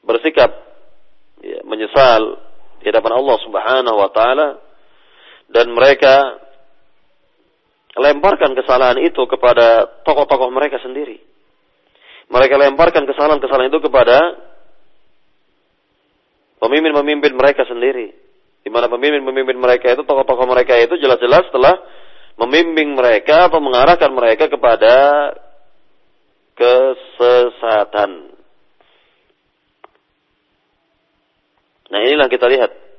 bersikap ya, menyesal di hadapan Allah Subhanahu wa taala dan mereka lemparkan kesalahan itu kepada tokoh-tokoh mereka sendiri. Mereka lemparkan kesalahan-kesalahan itu kepada pemimpin-pemimpin mereka sendiri. Di mana pemimpin-pemimpin mereka itu, tokoh-tokoh mereka itu jelas-jelas telah membimbing mereka atau mengarahkan mereka kepada kesesatan. Nah inilah kita lihat.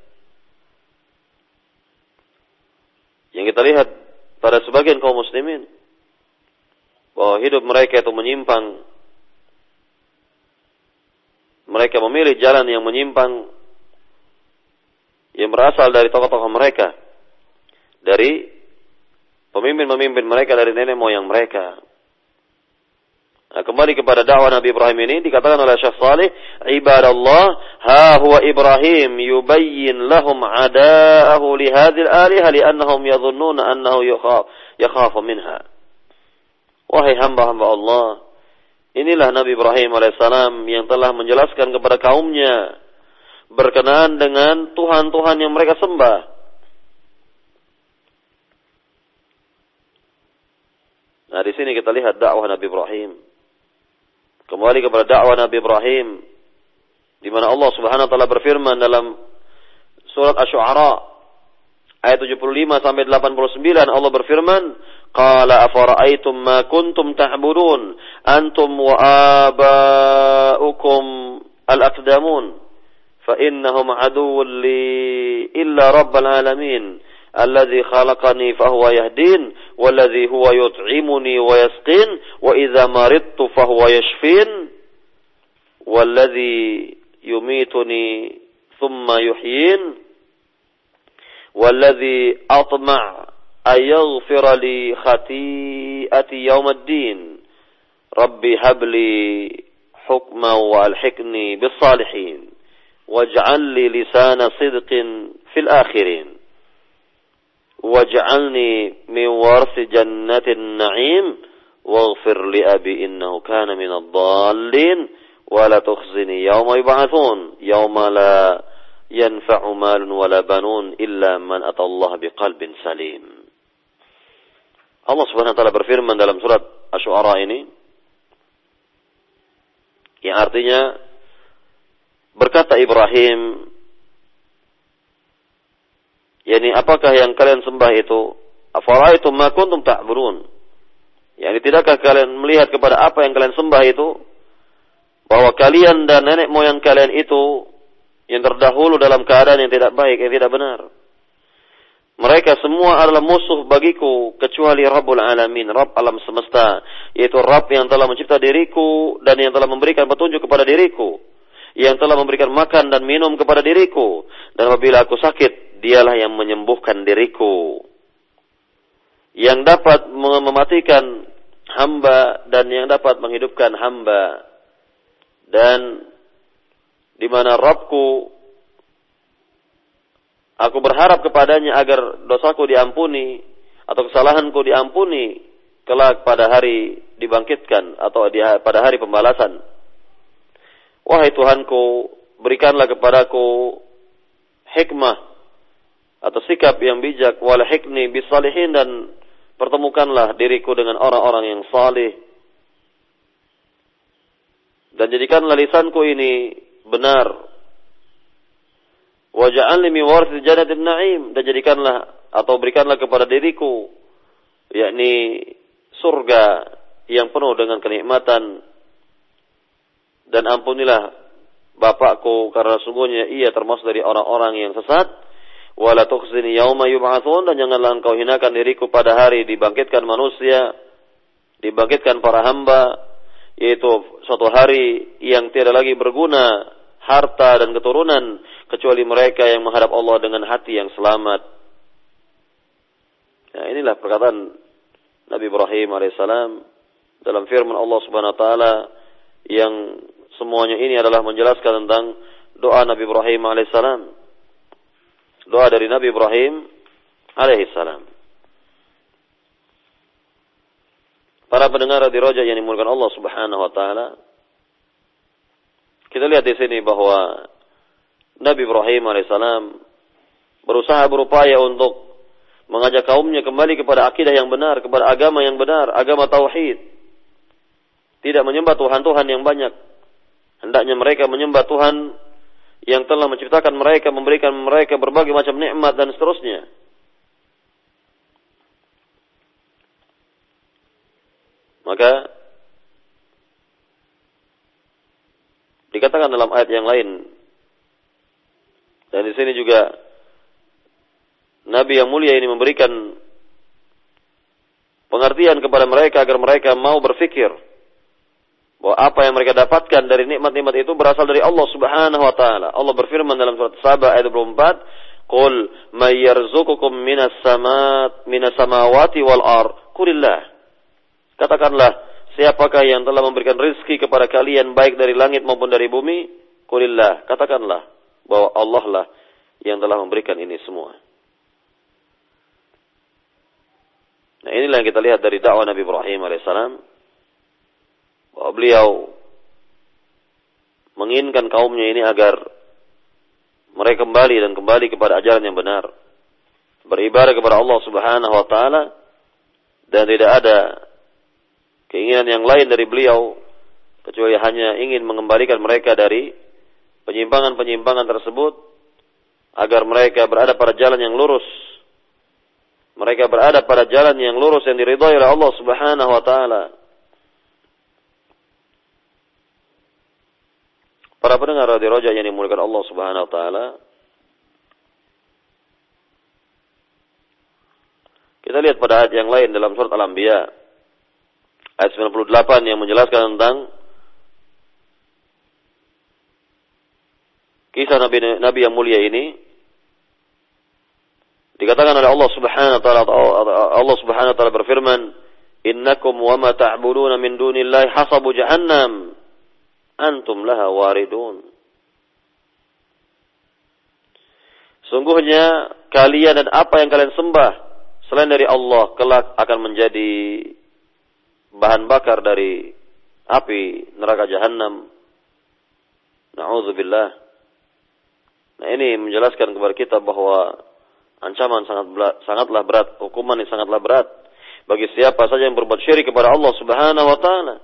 Yang kita lihat pada sebagian kaum muslimin bahwa hidup mereka itu menyimpang. Mereka memilih jalan yang menyimpang yang berasal dari tokoh-tokoh mereka dari pemimpin-pemimpin mereka dari nenek moyang mereka Nah, kembali kepada dakwah Nabi Ibrahim ini dikatakan oleh Syekh Salih, ibadallah, ha huwa Ibrahim yubayyin lahum ada'ahu li hadhil aliha li'annahum yadhunnuna annahu yakhaf yakhafu minha. Wahai hamba-hamba Allah, inilah Nabi Ibrahim alaihissalam yang telah menjelaskan kepada kaumnya berkenaan dengan Tuhan-Tuhan yang mereka sembah. Nah, di sini kita lihat dakwah Nabi Ibrahim Kembali kepada dakwah Nabi Ibrahim di mana Allah Subhanahu wa taala berfirman dalam surat Asy-Syu'ara ayat 75 sampai 89 Allah berfirman qala afara'aytum ma kuntum ta'budun? Antum wa aba'ukum al-aqdamun? Fa innahum aduwwun li illa rabbil alamin الذي خلقني فهو يهدين والذي هو يطعمني ويسقين وإذا مرضت فهو يشفين. والذي يميتني ثم يحيين. والذي أطمع أن يغفر لي خطيئتي يوم الدين. ربي هب لي حكما وألحقني بالصالحين واجعل لي لسان صدق في الآخرين. Waj'alni min warsi jannatin na'im waghfir li abi innahu kana min ad-dallin wa la tukhzini yawma yub'atsun yawma la yanfa'u malun wala banun illa man atallaha biqalbin salim. Allah Subhanahu wa taala berfirman dalam surat Asy-Syu'ara ini yang artinya berkata Ibrahim Yani apakah yang kalian sembah itu? Afaraitum ma kuntum ta'burun? Yani tidakkah kalian melihat kepada apa yang kalian sembah itu? Bahwa kalian dan nenek moyang kalian itu yang terdahulu dalam keadaan yang tidak baik, yang tidak benar. Mereka semua adalah musuh bagiku kecuali Rabbul Alamin, Rabb alam semesta, yaitu Rabb yang telah mencipta diriku dan yang telah memberikan petunjuk kepada diriku, yang telah memberikan makan dan minum kepada diriku. Dan apabila aku sakit, dialah yang menyembuhkan diriku. Yang dapat mematikan hamba dan yang dapat menghidupkan hamba. Dan di mana Rabbku aku berharap kepadanya agar dosaku diampuni atau kesalahanku diampuni kelak pada hari dibangkitkan atau pada hari pembalasan. Wahai Tuhanku, berikanlah kepadaku hikmah atau sikap yang bijak. Wal hikni bisalihin dan pertemukanlah diriku dengan orang-orang yang saleh dan jadikanlah lisanku ini benar. Waja'alni min warith jannatin na'im. Dan jadikanlah atau berikanlah kepada diriku yakni surga yang penuh dengan kenikmatan dan ampunilah bapakku karena sungguhnya ia termasuk dari orang-orang yang sesat wala tukhzini yauma yub'atsun dan janganlah engkau hinakan diriku pada hari dibangkitkan manusia dibangkitkan para hamba yaitu suatu hari yang tiada lagi berguna harta dan keturunan kecuali mereka yang menghadap Allah dengan hati yang selamat. Ya, inilah perkataan Nabi Ibrahim alaihissalam dalam firman Allah Subhanahu wa taala yang semuanya ini adalah menjelaskan tentang doa Nabi Ibrahim alaihissalam doa dari Nabi Ibrahim alaihissalam. Para pendengar di Roja yang dimulakan Allah Subhanahu wa taala. Kita lihat di sini bahwa Nabi Ibrahim alaihissalam berusaha berupaya untuk mengajak kaumnya kembali kepada akidah yang benar, kepada agama yang benar, agama tauhid. Tidak menyembah Tuhan-Tuhan yang banyak. Hendaknya mereka menyembah Tuhan yang telah menciptakan mereka, memberikan mereka berbagai macam nikmat dan seterusnya. Maka dikatakan dalam ayat yang lain dan di sini juga Nabi yang mulia ini memberikan pengertian kepada mereka agar mereka mau berfikir bahwa apa yang mereka dapatkan dari nikmat-nikmat itu berasal dari Allah Subhanahu wa taala. Allah berfirman dalam surat Saba ayat 24, "Qul may yarzuqukum minas samat minas samawati wal ar." Qulillah. Katakanlah, siapakah yang telah memberikan rezeki kepada kalian baik dari langit maupun dari bumi? Qulillah. Katakanlah bahwa Allah lah yang telah memberikan ini semua. Nah inilah yang kita lihat dari dakwah Nabi Ibrahim alaihissalam bahwa beliau menginginkan kaumnya ini agar mereka kembali dan kembali kepada ajaran yang benar. Beribadah kepada Allah Subhanahu wa taala dan tidak ada keinginan yang lain dari beliau kecuali hanya ingin mengembalikan mereka dari penyimpangan-penyimpangan tersebut agar mereka berada pada jalan yang lurus. Mereka berada pada jalan yang lurus yang diridhai oleh Allah Subhanahu wa taala. Para pendengar radio roja yang dimuliakan Allah Subhanahu wa taala. Kita lihat pada ayat yang lain dalam surat Al-Anbiya ayat 98 yang menjelaskan tentang kisah Nabi Nabi yang mulia ini dikatakan oleh Allah Subhanahu wa taala Allah Subhanahu wa taala berfirman innakum wa ma ta'buduna min dunillahi hasabu jahannam antum laha waridun. Sungguhnya kalian dan apa yang kalian sembah selain dari Allah kelak akan menjadi bahan bakar dari api neraka jahanam. Nauzubillah. Nah ini menjelaskan kepada kita bahwa ancaman sangat sangatlah berat, hukuman yang sangatlah berat bagi siapa saja yang berbuat syirik kepada Allah Subhanahu wa taala.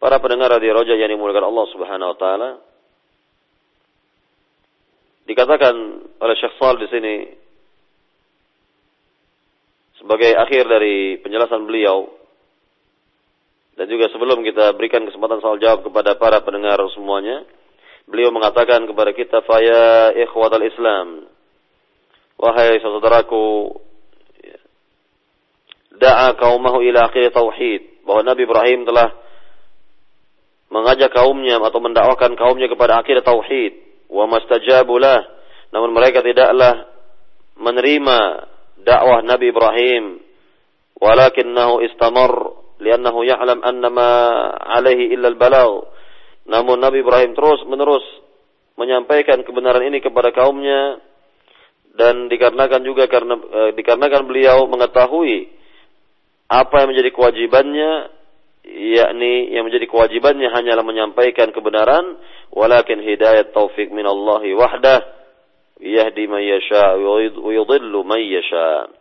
Para pendengar radio Roja yang dimulakan Allah Subhanahu wa taala. Dikatakan oleh Syekh Sal di sini sebagai akhir dari penjelasan beliau dan juga sebelum kita berikan kesempatan soal jawab kepada para pendengar semuanya, beliau mengatakan kepada kita faya ikhwatal Islam wahai saudaraku da'a kaumahu ila akhir tauhid bahwa Nabi Ibrahim telah mengajak kaumnya atau mendakwakan kaumnya kepada akidah tauhid. Wa mastajabulah namun mereka tidaklah menerima dakwah Nabi Ibrahim. Walakinnahu istamar liannahu ya'lam annama alaihi illa al-balagh namun Nabi Ibrahim terus menerus menyampaikan kebenaran ini kepada kaumnya. Dan dikarenakan juga karena e, dikarenakan beliau mengetahui apa yang menjadi kewajibannya yakni yang menjadi kewajibannya hanyalah menyampaikan kebenaran walakin hidayat taufik min Allah wahdah yahdi man yasha wa yudhillu yasha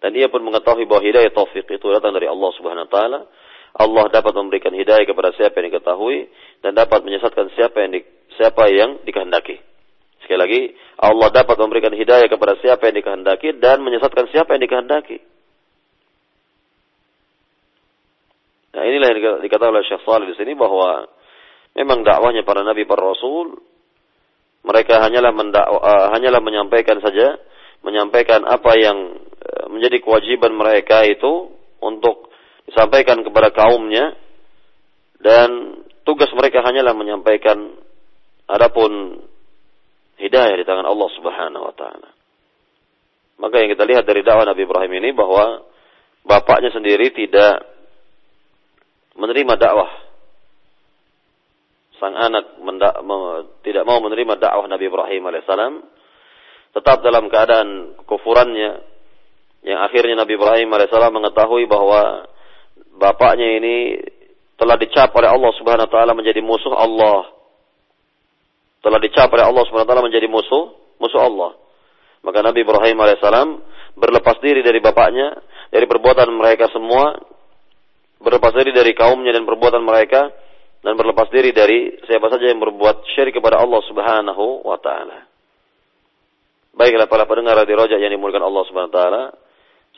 dan ia pun mengetahui bahwa hidayah taufik itu datang dari Allah Subhanahu wa taala Allah dapat memberikan hidayah kepada siapa yang diketahui dan dapat menyesatkan siapa yang di, siapa yang dikehendaki. Sekali lagi, Allah dapat memberikan hidayah kepada siapa yang dikehendaki dan menyesatkan siapa yang dikehendaki. Nah inilah yang dikatakan oleh Syekh Salih di sini bahwa memang dakwahnya para nabi para rasul mereka hanyalah mendakwa, uh, hanyalah menyampaikan saja menyampaikan apa yang uh, menjadi kewajiban mereka itu untuk disampaikan kepada kaumnya dan tugas mereka hanyalah menyampaikan adapun hidayah di tangan Allah Subhanahu wa taala. Maka yang kita lihat dari dakwah Nabi Ibrahim ini bahwa bapaknya sendiri tidak menerima dakwah. Sang anak mendak, me, tidak mau menerima dakwah Nabi Ibrahim alaihissalam, tetap dalam keadaan kufurannya, yang akhirnya Nabi Ibrahim alaihissalam mengetahui bahwa bapaknya ini telah dicap oleh Allah Subhanahu wa taala menjadi musuh Allah. Telah dicap oleh Allah Subhanahu wa taala menjadi musuh musuh Allah. Maka Nabi Ibrahim alaihissalam berlepas diri dari bapaknya, dari perbuatan mereka semua berlepas diri dari kaumnya dan perbuatan mereka dan berlepas diri dari siapa saja yang berbuat syirik kepada Allah Subhanahu wa taala. Baiklah para pendengar di Rojak yang dimulakan Allah Subhanahu wa taala.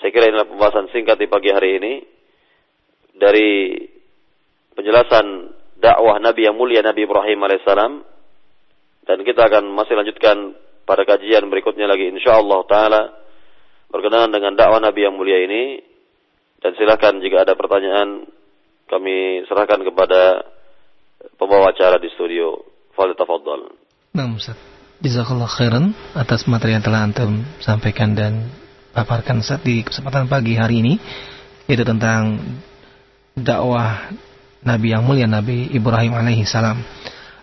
Saya kira inilah pembahasan singkat di pagi hari ini dari penjelasan dakwah Nabi yang mulia Nabi Ibrahim alaihissalam dan kita akan masih lanjutkan pada kajian berikutnya lagi insyaallah taala berkenaan dengan dakwah Nabi yang mulia ini dan silakan jika ada pertanyaan kami serahkan kepada pembawa acara di studio. Fadil tafadhal. Nah, Ustaz. Jazakallah khairan atas materi yang telah antum sampaikan dan paparkan saat di kesempatan pagi hari ini yaitu tentang dakwah Nabi yang mulia Nabi Ibrahim alaihi salam.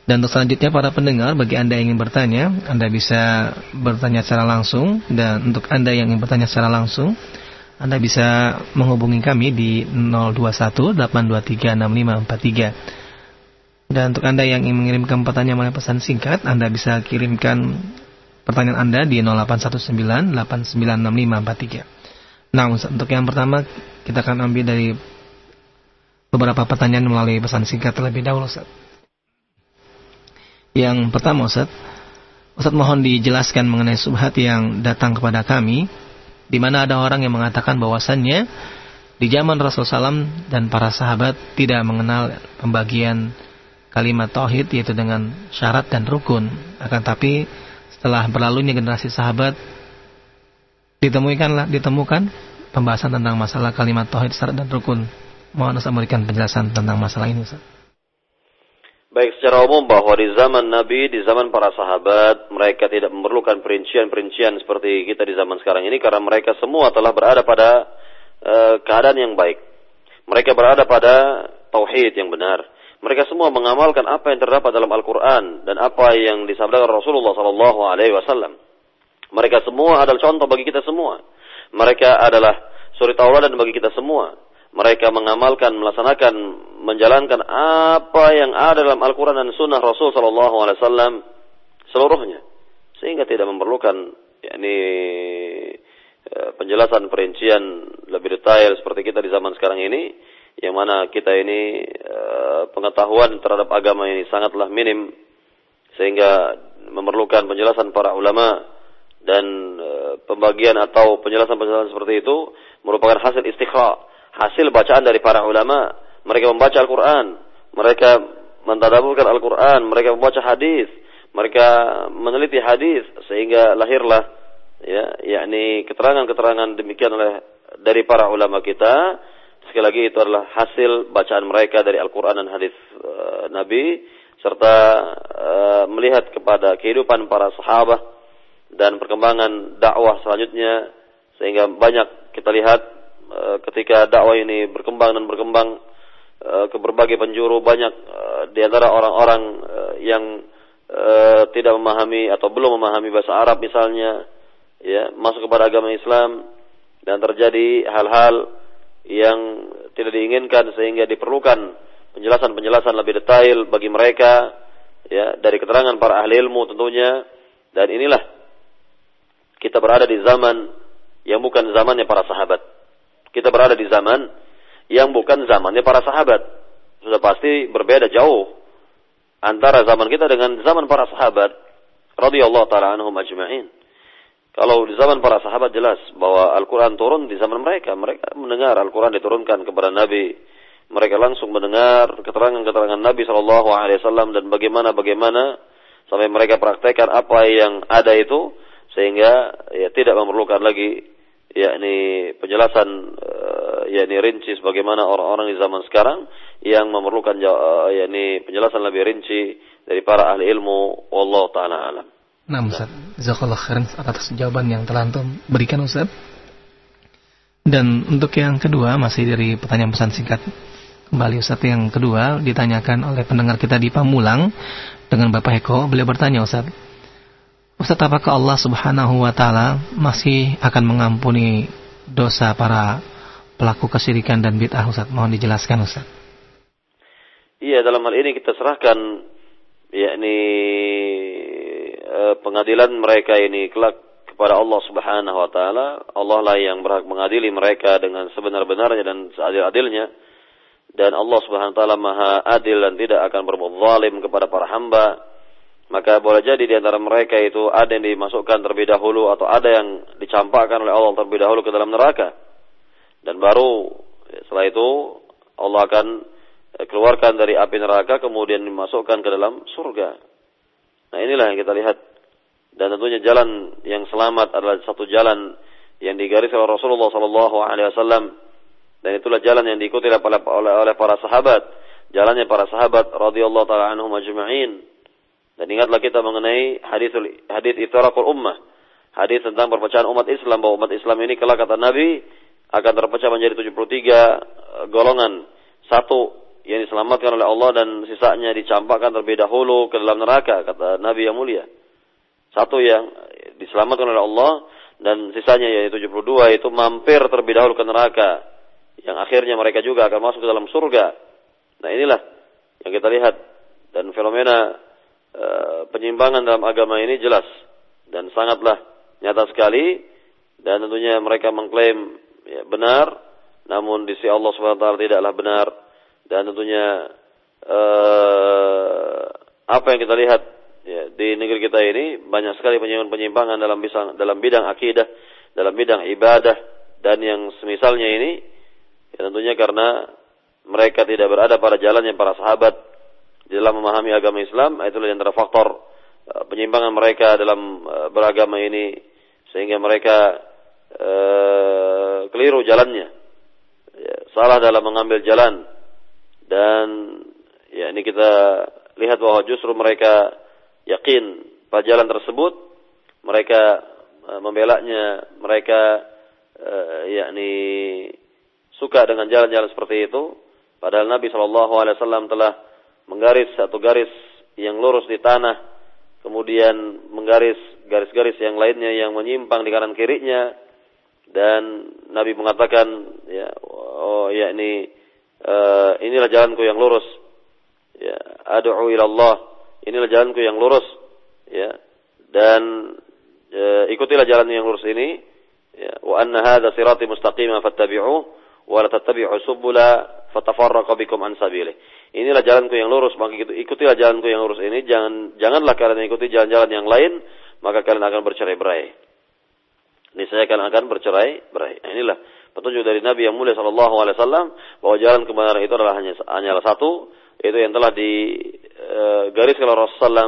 Dan untuk selanjutnya para pendengar bagi Anda yang ingin bertanya, Anda bisa bertanya secara langsung dan untuk Anda yang ingin bertanya secara langsung, Anda bisa menghubungi kami di 021 823 6543. Dan untuk Anda yang ingin mengirimkan pertanyaan melalui pesan singkat, Anda bisa kirimkan pertanyaan Anda di 0819 896543. Nah, untuk yang pertama kita akan ambil dari beberapa pertanyaan melalui pesan singkat terlebih dahulu, Ustaz. Yang pertama Ustaz, Ustaz mohon dijelaskan mengenai subhat yang datang kepada kami, di mana ada orang yang mengatakan bahwasannya di zaman Rasul Salam dan para sahabat tidak mengenal pembagian kalimat tauhid yaitu dengan syarat dan rukun. Akan tapi setelah berlalunya generasi sahabat ditemukanlah ditemukan pembahasan tentang masalah kalimat tauhid syarat dan rukun. Mohon Ustaz memberikan penjelasan tentang masalah ini Ustaz. Baik secara umum bahwa di zaman Nabi, di zaman para sahabat, mereka tidak memerlukan perincian-perincian seperti kita di zaman sekarang ini karena mereka semua telah berada pada uh, keadaan yang baik. Mereka berada pada tauhid yang benar. Mereka semua mengamalkan apa yang terdapat dalam Al-Quran dan apa yang disabdakan Rasulullah Sallallahu Alaihi Wasallam. Mereka semua adalah contoh bagi kita semua. Mereka adalah suri tauladan bagi kita semua mereka mengamalkan, melaksanakan, menjalankan apa yang ada dalam Al-Quran dan Sunnah Rasul Sallallahu Alaihi Wasallam seluruhnya, sehingga tidak memerlukan yakni eh, penjelasan perincian lebih detail seperti kita di zaman sekarang ini, yang mana kita ini eh, pengetahuan terhadap agama ini sangatlah minim, sehingga memerlukan penjelasan para ulama dan eh, pembagian atau penjelasan-penjelasan seperti itu merupakan hasil istiqra hasil bacaan dari para ulama. Mereka membaca Al-Quran, mereka mentadaburkan Al-Quran, mereka membaca hadis, mereka meneliti hadis sehingga lahirlah ya yakni keterangan-keterangan demikian oleh dari para ulama kita. Sekali lagi itu adalah hasil bacaan mereka dari Al-Quran dan hadis uh, Nabi. Serta uh, melihat kepada kehidupan para sahabat dan perkembangan dakwah selanjutnya. Sehingga banyak kita lihat ketika dakwah ini berkembang dan berkembang eh, ke berbagai penjuru banyak eh, di antara orang-orang yang tidak memahami atau belum memahami bahasa Arab misalnya ya masuk kepada agama Islam dan terjadi hal-hal yang tidak diinginkan sehingga diperlukan penjelasan-penjelasan lebih detail bagi mereka ya dari keterangan para ahli ilmu tentunya. Dan inilah kita berada di zaman yang bukan zamannya para sahabat kita berada di zaman yang bukan zamannya para sahabat. Sudah pasti berbeda jauh antara zaman kita dengan zaman para sahabat radhiyallahu taala anhum ajma'in. Kalau di zaman para sahabat jelas bahwa Al-Quran turun di zaman mereka. Mereka mendengar Al-Quran diturunkan kepada Nabi. Mereka langsung mendengar keterangan-keterangan Nabi Shallallahu Alaihi Wasallam dan bagaimana-bagaimana sampai mereka praktekkan apa yang ada itu sehingga ya tidak memerlukan lagi yakni penjelasan uh, yakni rinci sebagaimana orang-orang di zaman sekarang yang memerlukan uh, yakni penjelasan lebih rinci dari para ahli ilmu. Allah taala alam. Nah, Ustaz, jazakallah khairan atas jawaban yang telah antum berikan Ustaz. Dan untuk yang kedua masih dari pertanyaan pesan singkat. Kembali Ustaz yang kedua ditanyakan oleh pendengar kita di Pamulang dengan Bapak Eko. Beliau bertanya Ustaz Ustaz apakah Allah subhanahu wa ta'ala masih akan mengampuni dosa para pelaku kesyirikan dan bid'ah Ustaz? Mohon dijelaskan Ustaz. Iya dalam hal ini kita serahkan yakni eh, pengadilan mereka ini kelak kepada Allah Subhanahu wa taala. Allah lah yang berhak mengadili mereka dengan sebenar-benarnya dan seadil-adilnya. Dan Allah Subhanahu wa taala Maha adil dan tidak akan berbuat zalim kepada para hamba maka boleh jadi di antara mereka itu ada yang dimasukkan terlebih dahulu atau ada yang dicampakkan oleh Allah terlebih dahulu ke dalam neraka. Dan baru setelah itu Allah akan keluarkan dari api neraka kemudian dimasukkan ke dalam surga. Nah inilah yang kita lihat dan tentunya jalan yang selamat adalah satu jalan yang digaris oleh Rasulullah sallallahu alaihi wasallam dan itulah jalan yang diikuti oleh, oleh, oleh para sahabat jalannya para sahabat radhiyallahu taala anhum ajma'in dan ingatlah kita mengenai hadis hadis iftaraqul ummah. Hadis tentang perpecahan umat Islam bahwa umat Islam ini kelak kata Nabi akan terpecah menjadi 73 eh, golongan. Satu yang diselamatkan oleh Allah dan sisanya dicampakkan terlebih dahulu ke dalam neraka kata Nabi yang mulia. Satu yang diselamatkan oleh Allah dan sisanya yaitu 72 itu mampir terlebih dahulu ke neraka. Yang akhirnya mereka juga akan masuk ke dalam surga. Nah inilah yang kita lihat. Dan fenomena penyimpangan dalam agama ini jelas dan sangatlah nyata sekali dan tentunya mereka mengklaim ya, benar. Namun di sisi Allah taala tidaklah benar dan tentunya e, apa yang kita lihat ya, di negeri kita ini banyak sekali penyimpangan dalam dalam bidang akidah, dalam bidang ibadah dan yang semisalnya ini ya tentunya karena mereka tidak berada pada jalan yang para sahabat dalam memahami agama Islam, itulah yang antara faktor uh, penyimpangan mereka dalam uh, beragama ini sehingga mereka uh, keliru jalannya. Ya, salah dalam mengambil jalan. Dan ya ini kita lihat bahwa justru mereka yakin pada jalan tersebut. Mereka uh, membelanya mereka uh, yakni suka dengan jalan-jalan seperti itu. Padahal Nabi wasallam telah menggaris satu garis yang lurus di tanah kemudian menggaris garis-garis yang lainnya yang menyimpang di kanan kirinya dan Nabi mengatakan ya oh yakni uh, inilah jalanku yang lurus ya ad'u ila Allah inilah jalanku yang lurus ya dan e, ikutilah jalan yang lurus ini ya wa anna hadza sirati mustaqima fattabi'uhu wa la tattabi'u subula fatafarraqa bikum an sabilih inilah jalanku yang lurus maka ikutilah jalanku yang lurus ini. Jangan janganlah kalian ikuti jalan-jalan yang lain maka kalian akan bercerai-berai. Ini saya kalian akan bercerai-berai. Nah, inilah petunjuk dari Nabi yang mulia sallallahu alaihi wasallam bahwa jalan kebenaran itu adalah hanya hanyalah satu itu yang telah digariskan oleh Rasulullah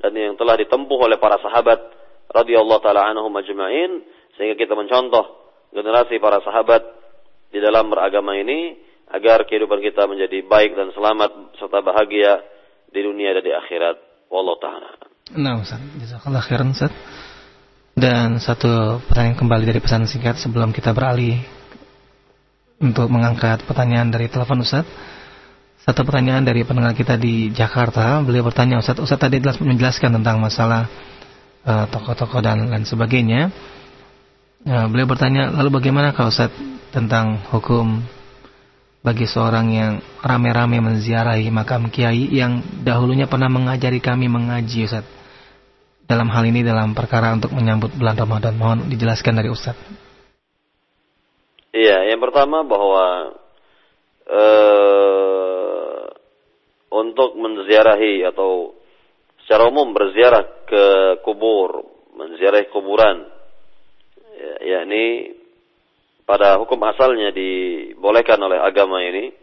dan yang telah ditempuh oleh para sahabat radhiyallahu taala anhum sehingga kita mencontoh generasi para sahabat di dalam beragama ini agar kehidupan kita menjadi baik dan selamat serta bahagia di dunia dan di akhirat. Wallahu taala. Nah, Ustaz. Jazakallah khairan, Ustaz. Dan satu pertanyaan kembali dari pesan singkat sebelum kita beralih untuk mengangkat pertanyaan dari telepon Ustaz. Satu pertanyaan dari pendengar kita di Jakarta, beliau bertanya, Ustaz, Ustaz tadi menjelaskan tentang masalah uh, tokoh-tokoh dan lain sebagainya. Uh, beliau bertanya, lalu bagaimana kalau Ustaz tentang hukum bagi seorang yang rame-rame menziarahi makam kiai yang dahulunya pernah mengajari kami mengaji Ustaz. Dalam hal ini dalam perkara untuk menyambut bulan Ramadan, mohon dijelaskan dari Ustaz. Iya, yang pertama bahwa uh, untuk menziarahi atau secara umum berziarah ke kubur, menziarahi kuburan. Ya, yakni pada hukum asalnya dibolehkan oleh agama ini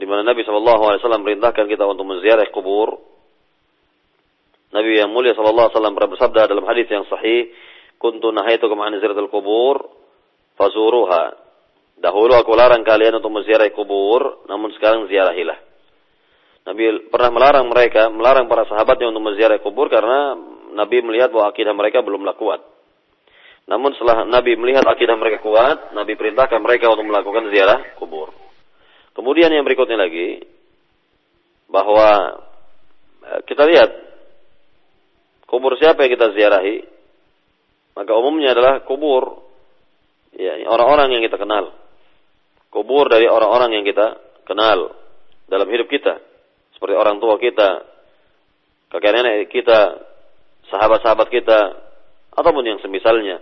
di mana Nabi wasallam merintahkan kita untuk menziarah kubur. Nabi yang mulia alaihi wasallam bersabda dalam hadis yang sahih, "Kuntu nahaitukum an ziyaratil kubur fazuruha." Dahulu aku larang kalian untuk menziarahi kubur, namun sekarang ziarahilah. Nabi pernah melarang mereka, melarang para sahabatnya untuk menziarahi kubur karena Nabi melihat bahwa akidah mereka belumlah kuat. Namun setelah Nabi melihat akidah mereka kuat, Nabi perintahkan mereka untuk melakukan ziarah kubur. Kemudian yang berikutnya lagi, bahwa eh, kita lihat kubur siapa yang kita ziarahi, maka umumnya adalah kubur ya orang-orang yang kita kenal kubur dari orang-orang yang kita kenal dalam hidup kita. Seperti orang tua kita, kakek nenek kita, sahabat-sahabat kita, ataupun yang semisalnya.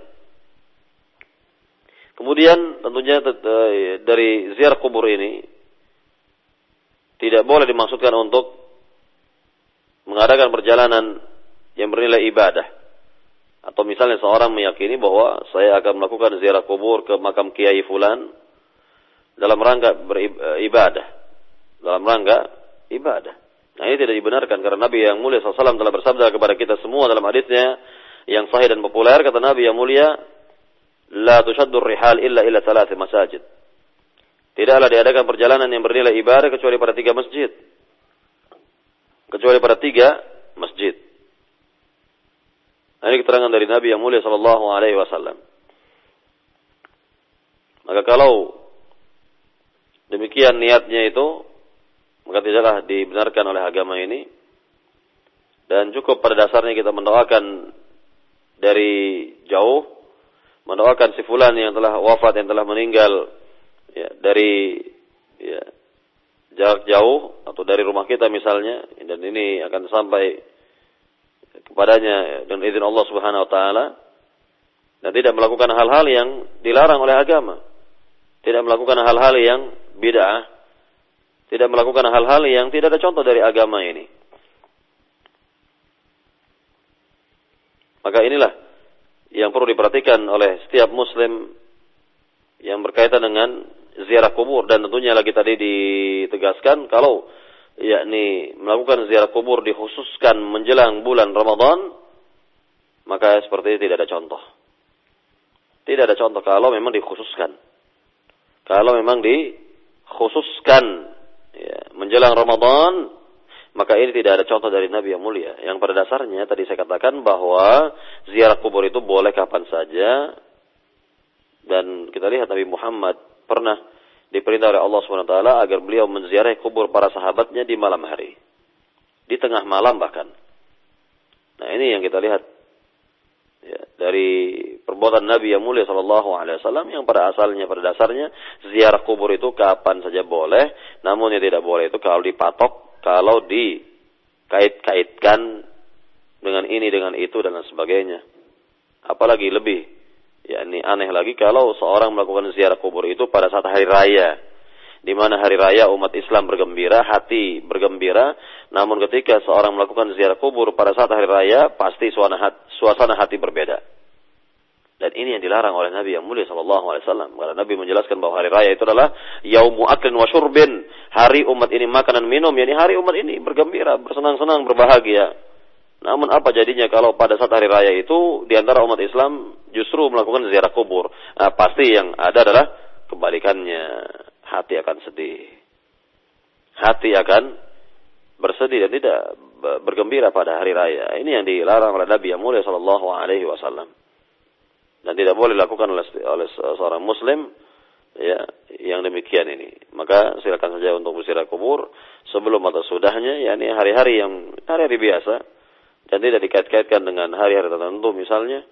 Kemudian tentunya dari ziarah kubur ini tidak boleh dimaksudkan untuk mengadakan perjalanan yang bernilai ibadah. Atau misalnya seorang meyakini bahwa saya akan melakukan ziarah kubur ke makam kiai fulan dalam rangka beribadah, dalam rangka ibadah. Nah ini tidak dibenarkan karena Nabi yang mulia SAW telah bersabda kepada kita semua dalam hadisnya yang sahih dan populer kata Nabi yang mulia la tushaddur rihal illa ila thalath masajid. Tidaklah diadakan perjalanan yang bernilai ibadah kecuali pada tiga masjid. Kecuali pada tiga masjid. Ini keterangan dari Nabi yang mulia sallallahu alaihi wasallam. Maka kalau demikian niatnya itu maka tidaklah dibenarkan oleh agama ini dan cukup pada dasarnya kita mendoakan dari jauh mendoakan si fulan yang telah wafat yang telah meninggal ya, dari ya, jarak jauh atau dari rumah kita misalnya dan ini akan sampai kepadanya dengan izin Allah Subhanahu wa taala dan tidak melakukan hal-hal yang dilarang oleh agama. Tidak melakukan hal-hal yang bid'ah tidak melakukan hal-hal yang tidak ada contoh dari agama ini. Maka inilah yang perlu diperhatikan oleh setiap muslim yang berkaitan dengan ziarah kubur dan tentunya lagi tadi ditegaskan kalau yakni melakukan ziarah kubur dikhususkan menjelang bulan Ramadan maka seperti ini tidak ada contoh. Tidak ada contoh kalau memang dikhususkan. Kalau memang dikhususkan ya, menjelang Ramadan, maka ini tidak ada contoh dari Nabi yang mulia. Yang pada dasarnya tadi saya katakan bahwa ziarah kubur itu boleh kapan saja. Dan kita lihat Nabi Muhammad pernah diperintah oleh Allah SWT agar beliau menziarahi kubur para sahabatnya di malam hari. Di tengah malam bahkan. Nah ini yang kita lihat ya, dari perbuatan Nabi yang mulia Shallallahu Alaihi Wasallam yang pada asalnya pada dasarnya ziarah kubur itu kapan saja boleh, namun yang tidak boleh itu kalau dipatok, kalau dikait-kaitkan dengan ini dengan itu dan lain sebagainya. Apalagi lebih, ya ini aneh lagi kalau seorang melakukan ziarah kubur itu pada saat hari raya, di mana hari raya umat Islam bergembira, hati bergembira, namun ketika seorang melakukan ziarah kubur pada saat hari raya, pasti suasana hati, suasana hati berbeda. Dan ini yang dilarang oleh Nabi yang mulia sallallahu alaihi wasallam. Karena Nabi menjelaskan bahwa hari raya itu adalah yaumu aklin wa syurbin. Hari umat ini makan dan minum, yakni hari umat ini bergembira, bersenang-senang, berbahagia. Namun apa jadinya kalau pada saat hari raya itu di antara umat Islam justru melakukan ziarah kubur? Nah, pasti yang ada adalah kebalikannya hati akan sedih. Hati akan bersedih dan tidak bergembira pada hari raya. Ini yang dilarang oleh Nabi yang mulia sallallahu alaihi wasallam. Dan tidak boleh dilakukan oleh, oleh seorang muslim ya yang demikian ini. Maka silakan saja untuk bersirat kubur sebelum atau sudahnya yakni hari-hari yang hari-hari biasa. Dan tidak dikait-kaitkan dengan hari-hari tertentu misalnya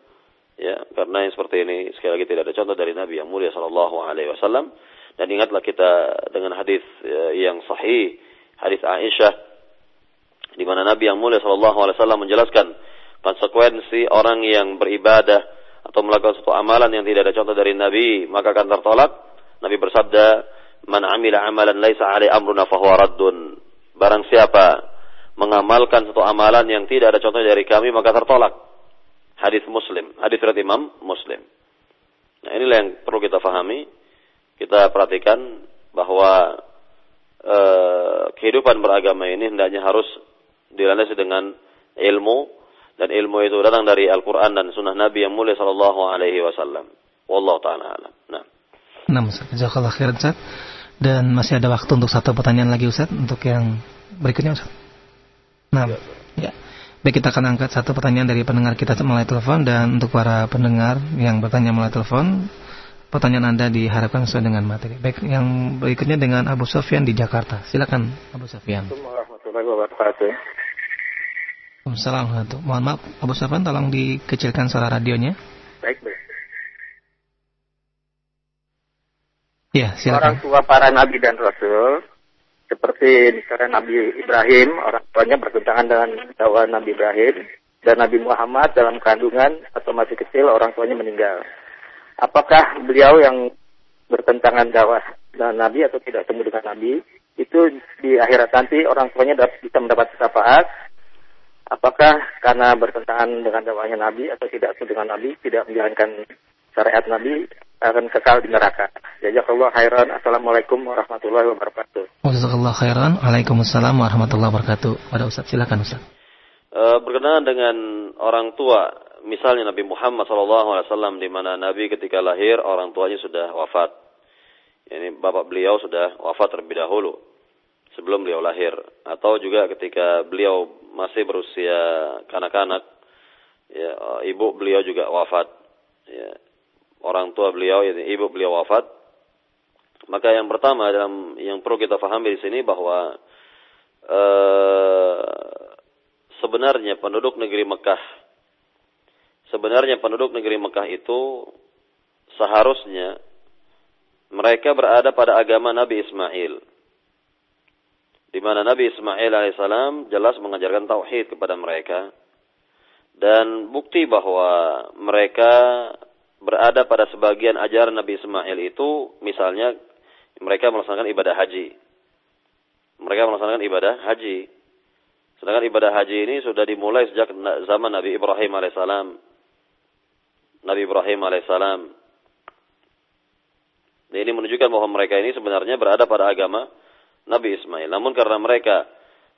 ya. Karena yang seperti ini sekali lagi tidak ada contoh dari Nabi yang mulia sallallahu alaihi wasallam. Dan ingatlah kita dengan hadis eh, yang sahih, hadis Aisyah di mana Nabi yang mulia sallallahu alaihi wasallam menjelaskan konsekuensi orang yang beribadah atau melakukan suatu amalan yang tidak ada contoh dari Nabi, maka akan tertolak. Nabi bersabda, "Man 'amila 'amalan laisa 'alai amruna fahuwa raddun." Barang siapa mengamalkan suatu amalan yang tidak ada contoh dari kami, maka tertolak. Hadis Muslim, hadis riwayat Imam Muslim. Nah, inilah yang perlu kita fahami kita perhatikan bahwa e, kehidupan beragama ini hendaknya harus dilandasi dengan ilmu dan ilmu itu datang dari Al-Quran dan Sunnah Nabi yang mulia Sallallahu Alaihi Wasallam. Wallahu taala alam. Nah. Nah, Ustaz. Jazakallah khairan Ustaz. Dan masih ada waktu untuk satu pertanyaan lagi Ustaz untuk yang berikutnya Ustaz. Nah, ya. Baik kita akan angkat satu pertanyaan dari pendengar kita melalui telepon dan untuk para pendengar yang bertanya melalui telepon pertanyaan Anda diharapkan sesuai dengan materi. Baik, yang berikutnya dengan Abu Sofyan di Jakarta. Silakan Abu Sofyan. Assalamualaikum warahmatullahi wabarakatuh. Assalamualaikum Mohon maaf, Abu Sofyan tolong dikecilkan suara radionya. Baik, baik. Ya, silakan. Orang tua para nabi dan rasul seperti misalnya Nabi Ibrahim, orang tuanya bertentangan dengan dakwah Nabi Ibrahim dan Nabi Muhammad dalam kandungan atau masih kecil orang tuanya meninggal apakah beliau yang bertentangan dakwah dengan Nabi atau tidak temu dengan Nabi itu di akhirat nanti orang tuanya bisa mendapat syafaat apakah karena bertentangan dengan dakwahnya Nabi atau tidak dengan Nabi tidak menjalankan syariat Nabi akan kekal di neraka. Jazakallah khairan. Assalamualaikum warahmatullahi wabarakatuh. Jazakallah khairan. Waalaikumsalam warahmatullahi wabarakatuh. Pada Ustaz, silakan Ustaz. Uh, berkenaan dengan orang tua, misalnya Nabi Muhammad SAW di mana Nabi ketika lahir orang tuanya sudah wafat. Ini bapak beliau sudah wafat terlebih dahulu sebelum beliau lahir. Atau juga ketika beliau masih berusia kanak-kanak ya ibu beliau juga wafat. Ya orang tua beliau ya ibu beliau wafat. Maka yang pertama dalam yang perlu kita pahami di sini bahwa eh, sebenarnya penduduk negeri Mekah sebenarnya penduduk negeri Mekah itu seharusnya mereka berada pada agama Nabi Ismail di mana Nabi Ismail alaihissalam jelas mengajarkan tauhid kepada mereka dan bukti bahwa mereka berada pada sebagian ajaran Nabi Ismail itu misalnya mereka melaksanakan ibadah haji. Mereka melaksanakan ibadah haji. Sedangkan ibadah haji ini sudah dimulai sejak zaman Nabi Ibrahim alaihissalam. Nabi Ibrahim alaihissalam. ini menunjukkan bahwa mereka ini sebenarnya berada pada agama Nabi Ismail. Namun karena mereka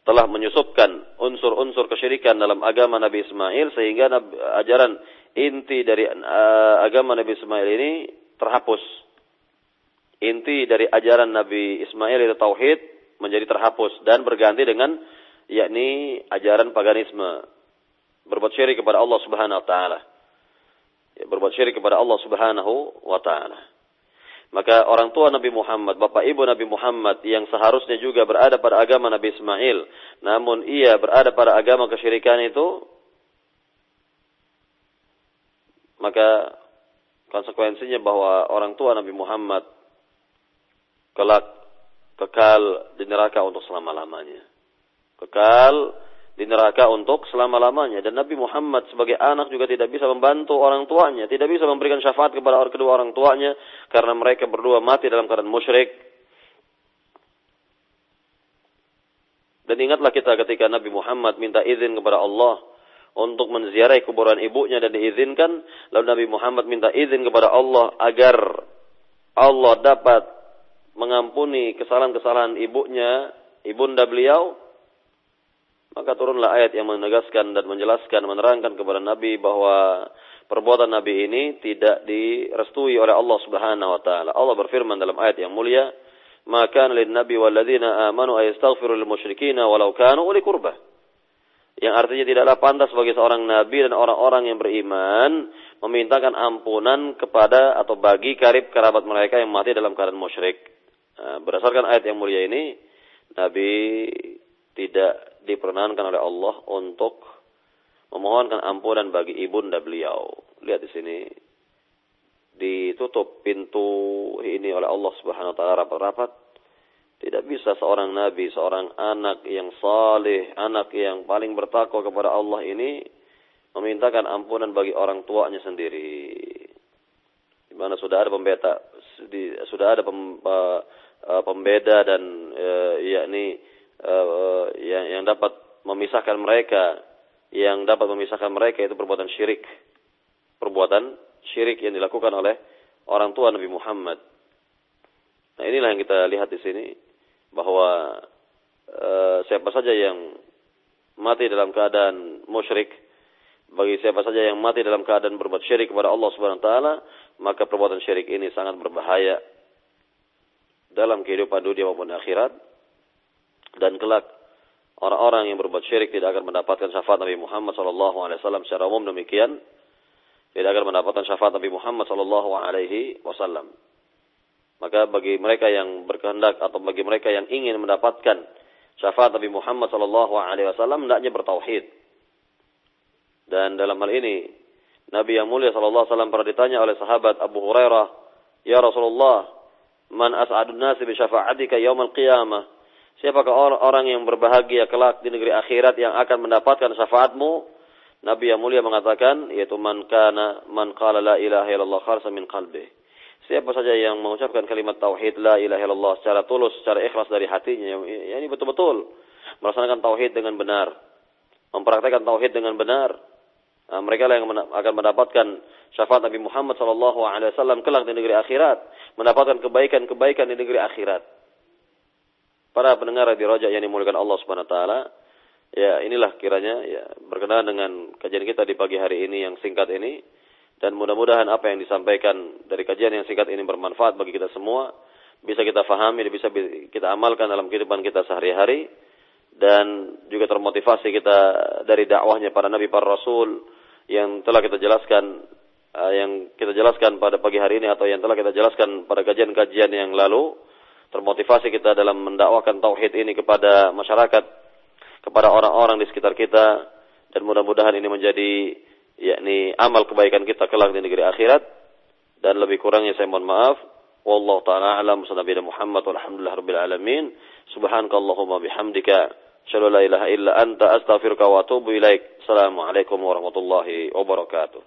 telah menyusupkan unsur-unsur kesyirikan dalam agama Nabi Ismail sehingga ajaran inti dari uh, agama Nabi Ismail ini terhapus. Inti dari ajaran Nabi Ismail itu tauhid menjadi terhapus dan berganti dengan yakni ajaran paganisme. Berbuat syirik kepada Allah Subhanahu wa taala. Ya, berbuat syirik kepada Allah Subhanahu wa taala. Maka orang tua Nabi Muhammad, bapak ibu Nabi Muhammad yang seharusnya juga berada pada agama Nabi Ismail, namun ia berada pada agama kesyirikan itu, maka konsekuensinya bahwa orang tua Nabi Muhammad kelak kekal di neraka untuk selama-lamanya. Kekal di neraka untuk selama-lamanya. Dan Nabi Muhammad sebagai anak juga tidak bisa membantu orang tuanya. Tidak bisa memberikan syafaat kepada orang kedua orang tuanya. Karena mereka berdua mati dalam keadaan musyrik. Dan ingatlah kita ketika Nabi Muhammad minta izin kepada Allah untuk menziarahi kuburan ibunya dan diizinkan. Lalu Nabi Muhammad minta izin kepada Allah agar Allah dapat mengampuni kesalahan-kesalahan ibunya, ibunda beliau maka turunlah ayat yang menegaskan dan menjelaskan, menerangkan kepada Nabi bahwa perbuatan Nabi ini tidak direstui oleh Allah Subhanahu wa taala. Allah berfirman dalam ayat yang mulia, "Maka nabi amanu ayastaghfiru walau kanu uli qurbah." Yang artinya tidaklah pantas bagi seorang nabi dan orang-orang yang beriman memintakan ampunan kepada atau bagi karib kerabat mereka yang mati dalam keadaan musyrik. Nah, berdasarkan ayat yang mulia ini, Nabi tidak diperkenankan oleh Allah untuk memohonkan ampunan bagi ibunda beliau. Lihat di sini ditutup pintu ini oleh Allah Subhanahu wa taala rapat-rapat. Tidak bisa seorang nabi, seorang anak yang saleh, anak yang paling bertakwa kepada Allah ini memintakan ampunan bagi orang tuanya sendiri. Di mana sudah ada pembeda, sudah ada eh, pembeda dan uh, yakni uh, yang, yang dapat memisahkan mereka yang dapat memisahkan mereka itu perbuatan syirik. Perbuatan syirik yang dilakukan oleh orang tua Nabi Muhammad. Nah inilah yang kita lihat di sini bahwa uh, siapa saja yang mati dalam keadaan musyrik bagi siapa saja yang mati dalam keadaan berbuat syirik kepada Allah Subhanahu wa taala maka perbuatan syirik ini sangat berbahaya dalam kehidupan dunia maupun akhirat dan kelak orang-orang yang berbuat syirik tidak akan mendapatkan syafaat Nabi Muhammad sallallahu alaihi wasallam secara umum demikian tidak akan mendapatkan syafaat Nabi Muhammad sallallahu alaihi wasallam. Maka bagi mereka yang berkehendak atau bagi mereka yang ingin mendapatkan syafaat Nabi Muhammad sallallahu alaihi wasallam hendaknya bertauhid. Dan dalam hal ini Nabi yang mulia sallallahu alaihi wasallam pernah ditanya oleh sahabat Abu Hurairah, "Ya Rasulullah, man as'adun nasi bi syafa'atika yaumil qiyamah?" Siapakah orang yang berbahagia kelak di negeri akhirat yang akan mendapatkan syafaatmu? Nabi yang mulia mengatakan yaitu man kana man qala la ilaha illallah kharsa min qalbi. Siapa saja yang mengucapkan kalimat tauhid la ilaha illallah secara tulus, secara ikhlas dari hatinya, ya ini betul-betul melaksanakan tauhid dengan benar, mempraktekkan tauhid dengan benar, Nah, mereka lah yang akan mendapatkan syafaat Nabi Muhammad wasallam kelak di negeri akhirat, mendapatkan kebaikan-kebaikan di negeri akhirat. Para pendengar di Rojak yang dimuliakan Allah Subhanahu taala, ya inilah kiranya ya berkenaan dengan kajian kita di pagi hari ini yang singkat ini. Dan mudah-mudahan apa yang disampaikan dari kajian yang singkat ini bermanfaat bagi kita semua, bisa kita fahami bisa kita amalkan dalam kehidupan kita sehari-hari. Dan juga termotivasi kita dari dakwahnya para nabi para rasul yang telah kita jelaskan uh, yang kita jelaskan pada pagi hari ini atau yang telah kita jelaskan pada kajian-kajian yang lalu termotivasi kita dalam mendakwakan tauhid ini kepada masyarakat kepada orang-orang di sekitar kita dan mudah-mudahan ini menjadi yakni amal kebaikan kita kelak di negeri akhirat. Dan lebih kurangnya saya mohon maaf. Wallahu taala alam. Sallallahu Muhammad. Walhamdulillah rabbil alamin. Subhanakallahumma bihamdika. Asyhadu la ilaha illa anta. Astaghfiruka wa atubu ilaik. Assalamualaikum warahmatullahi wabarakatuh.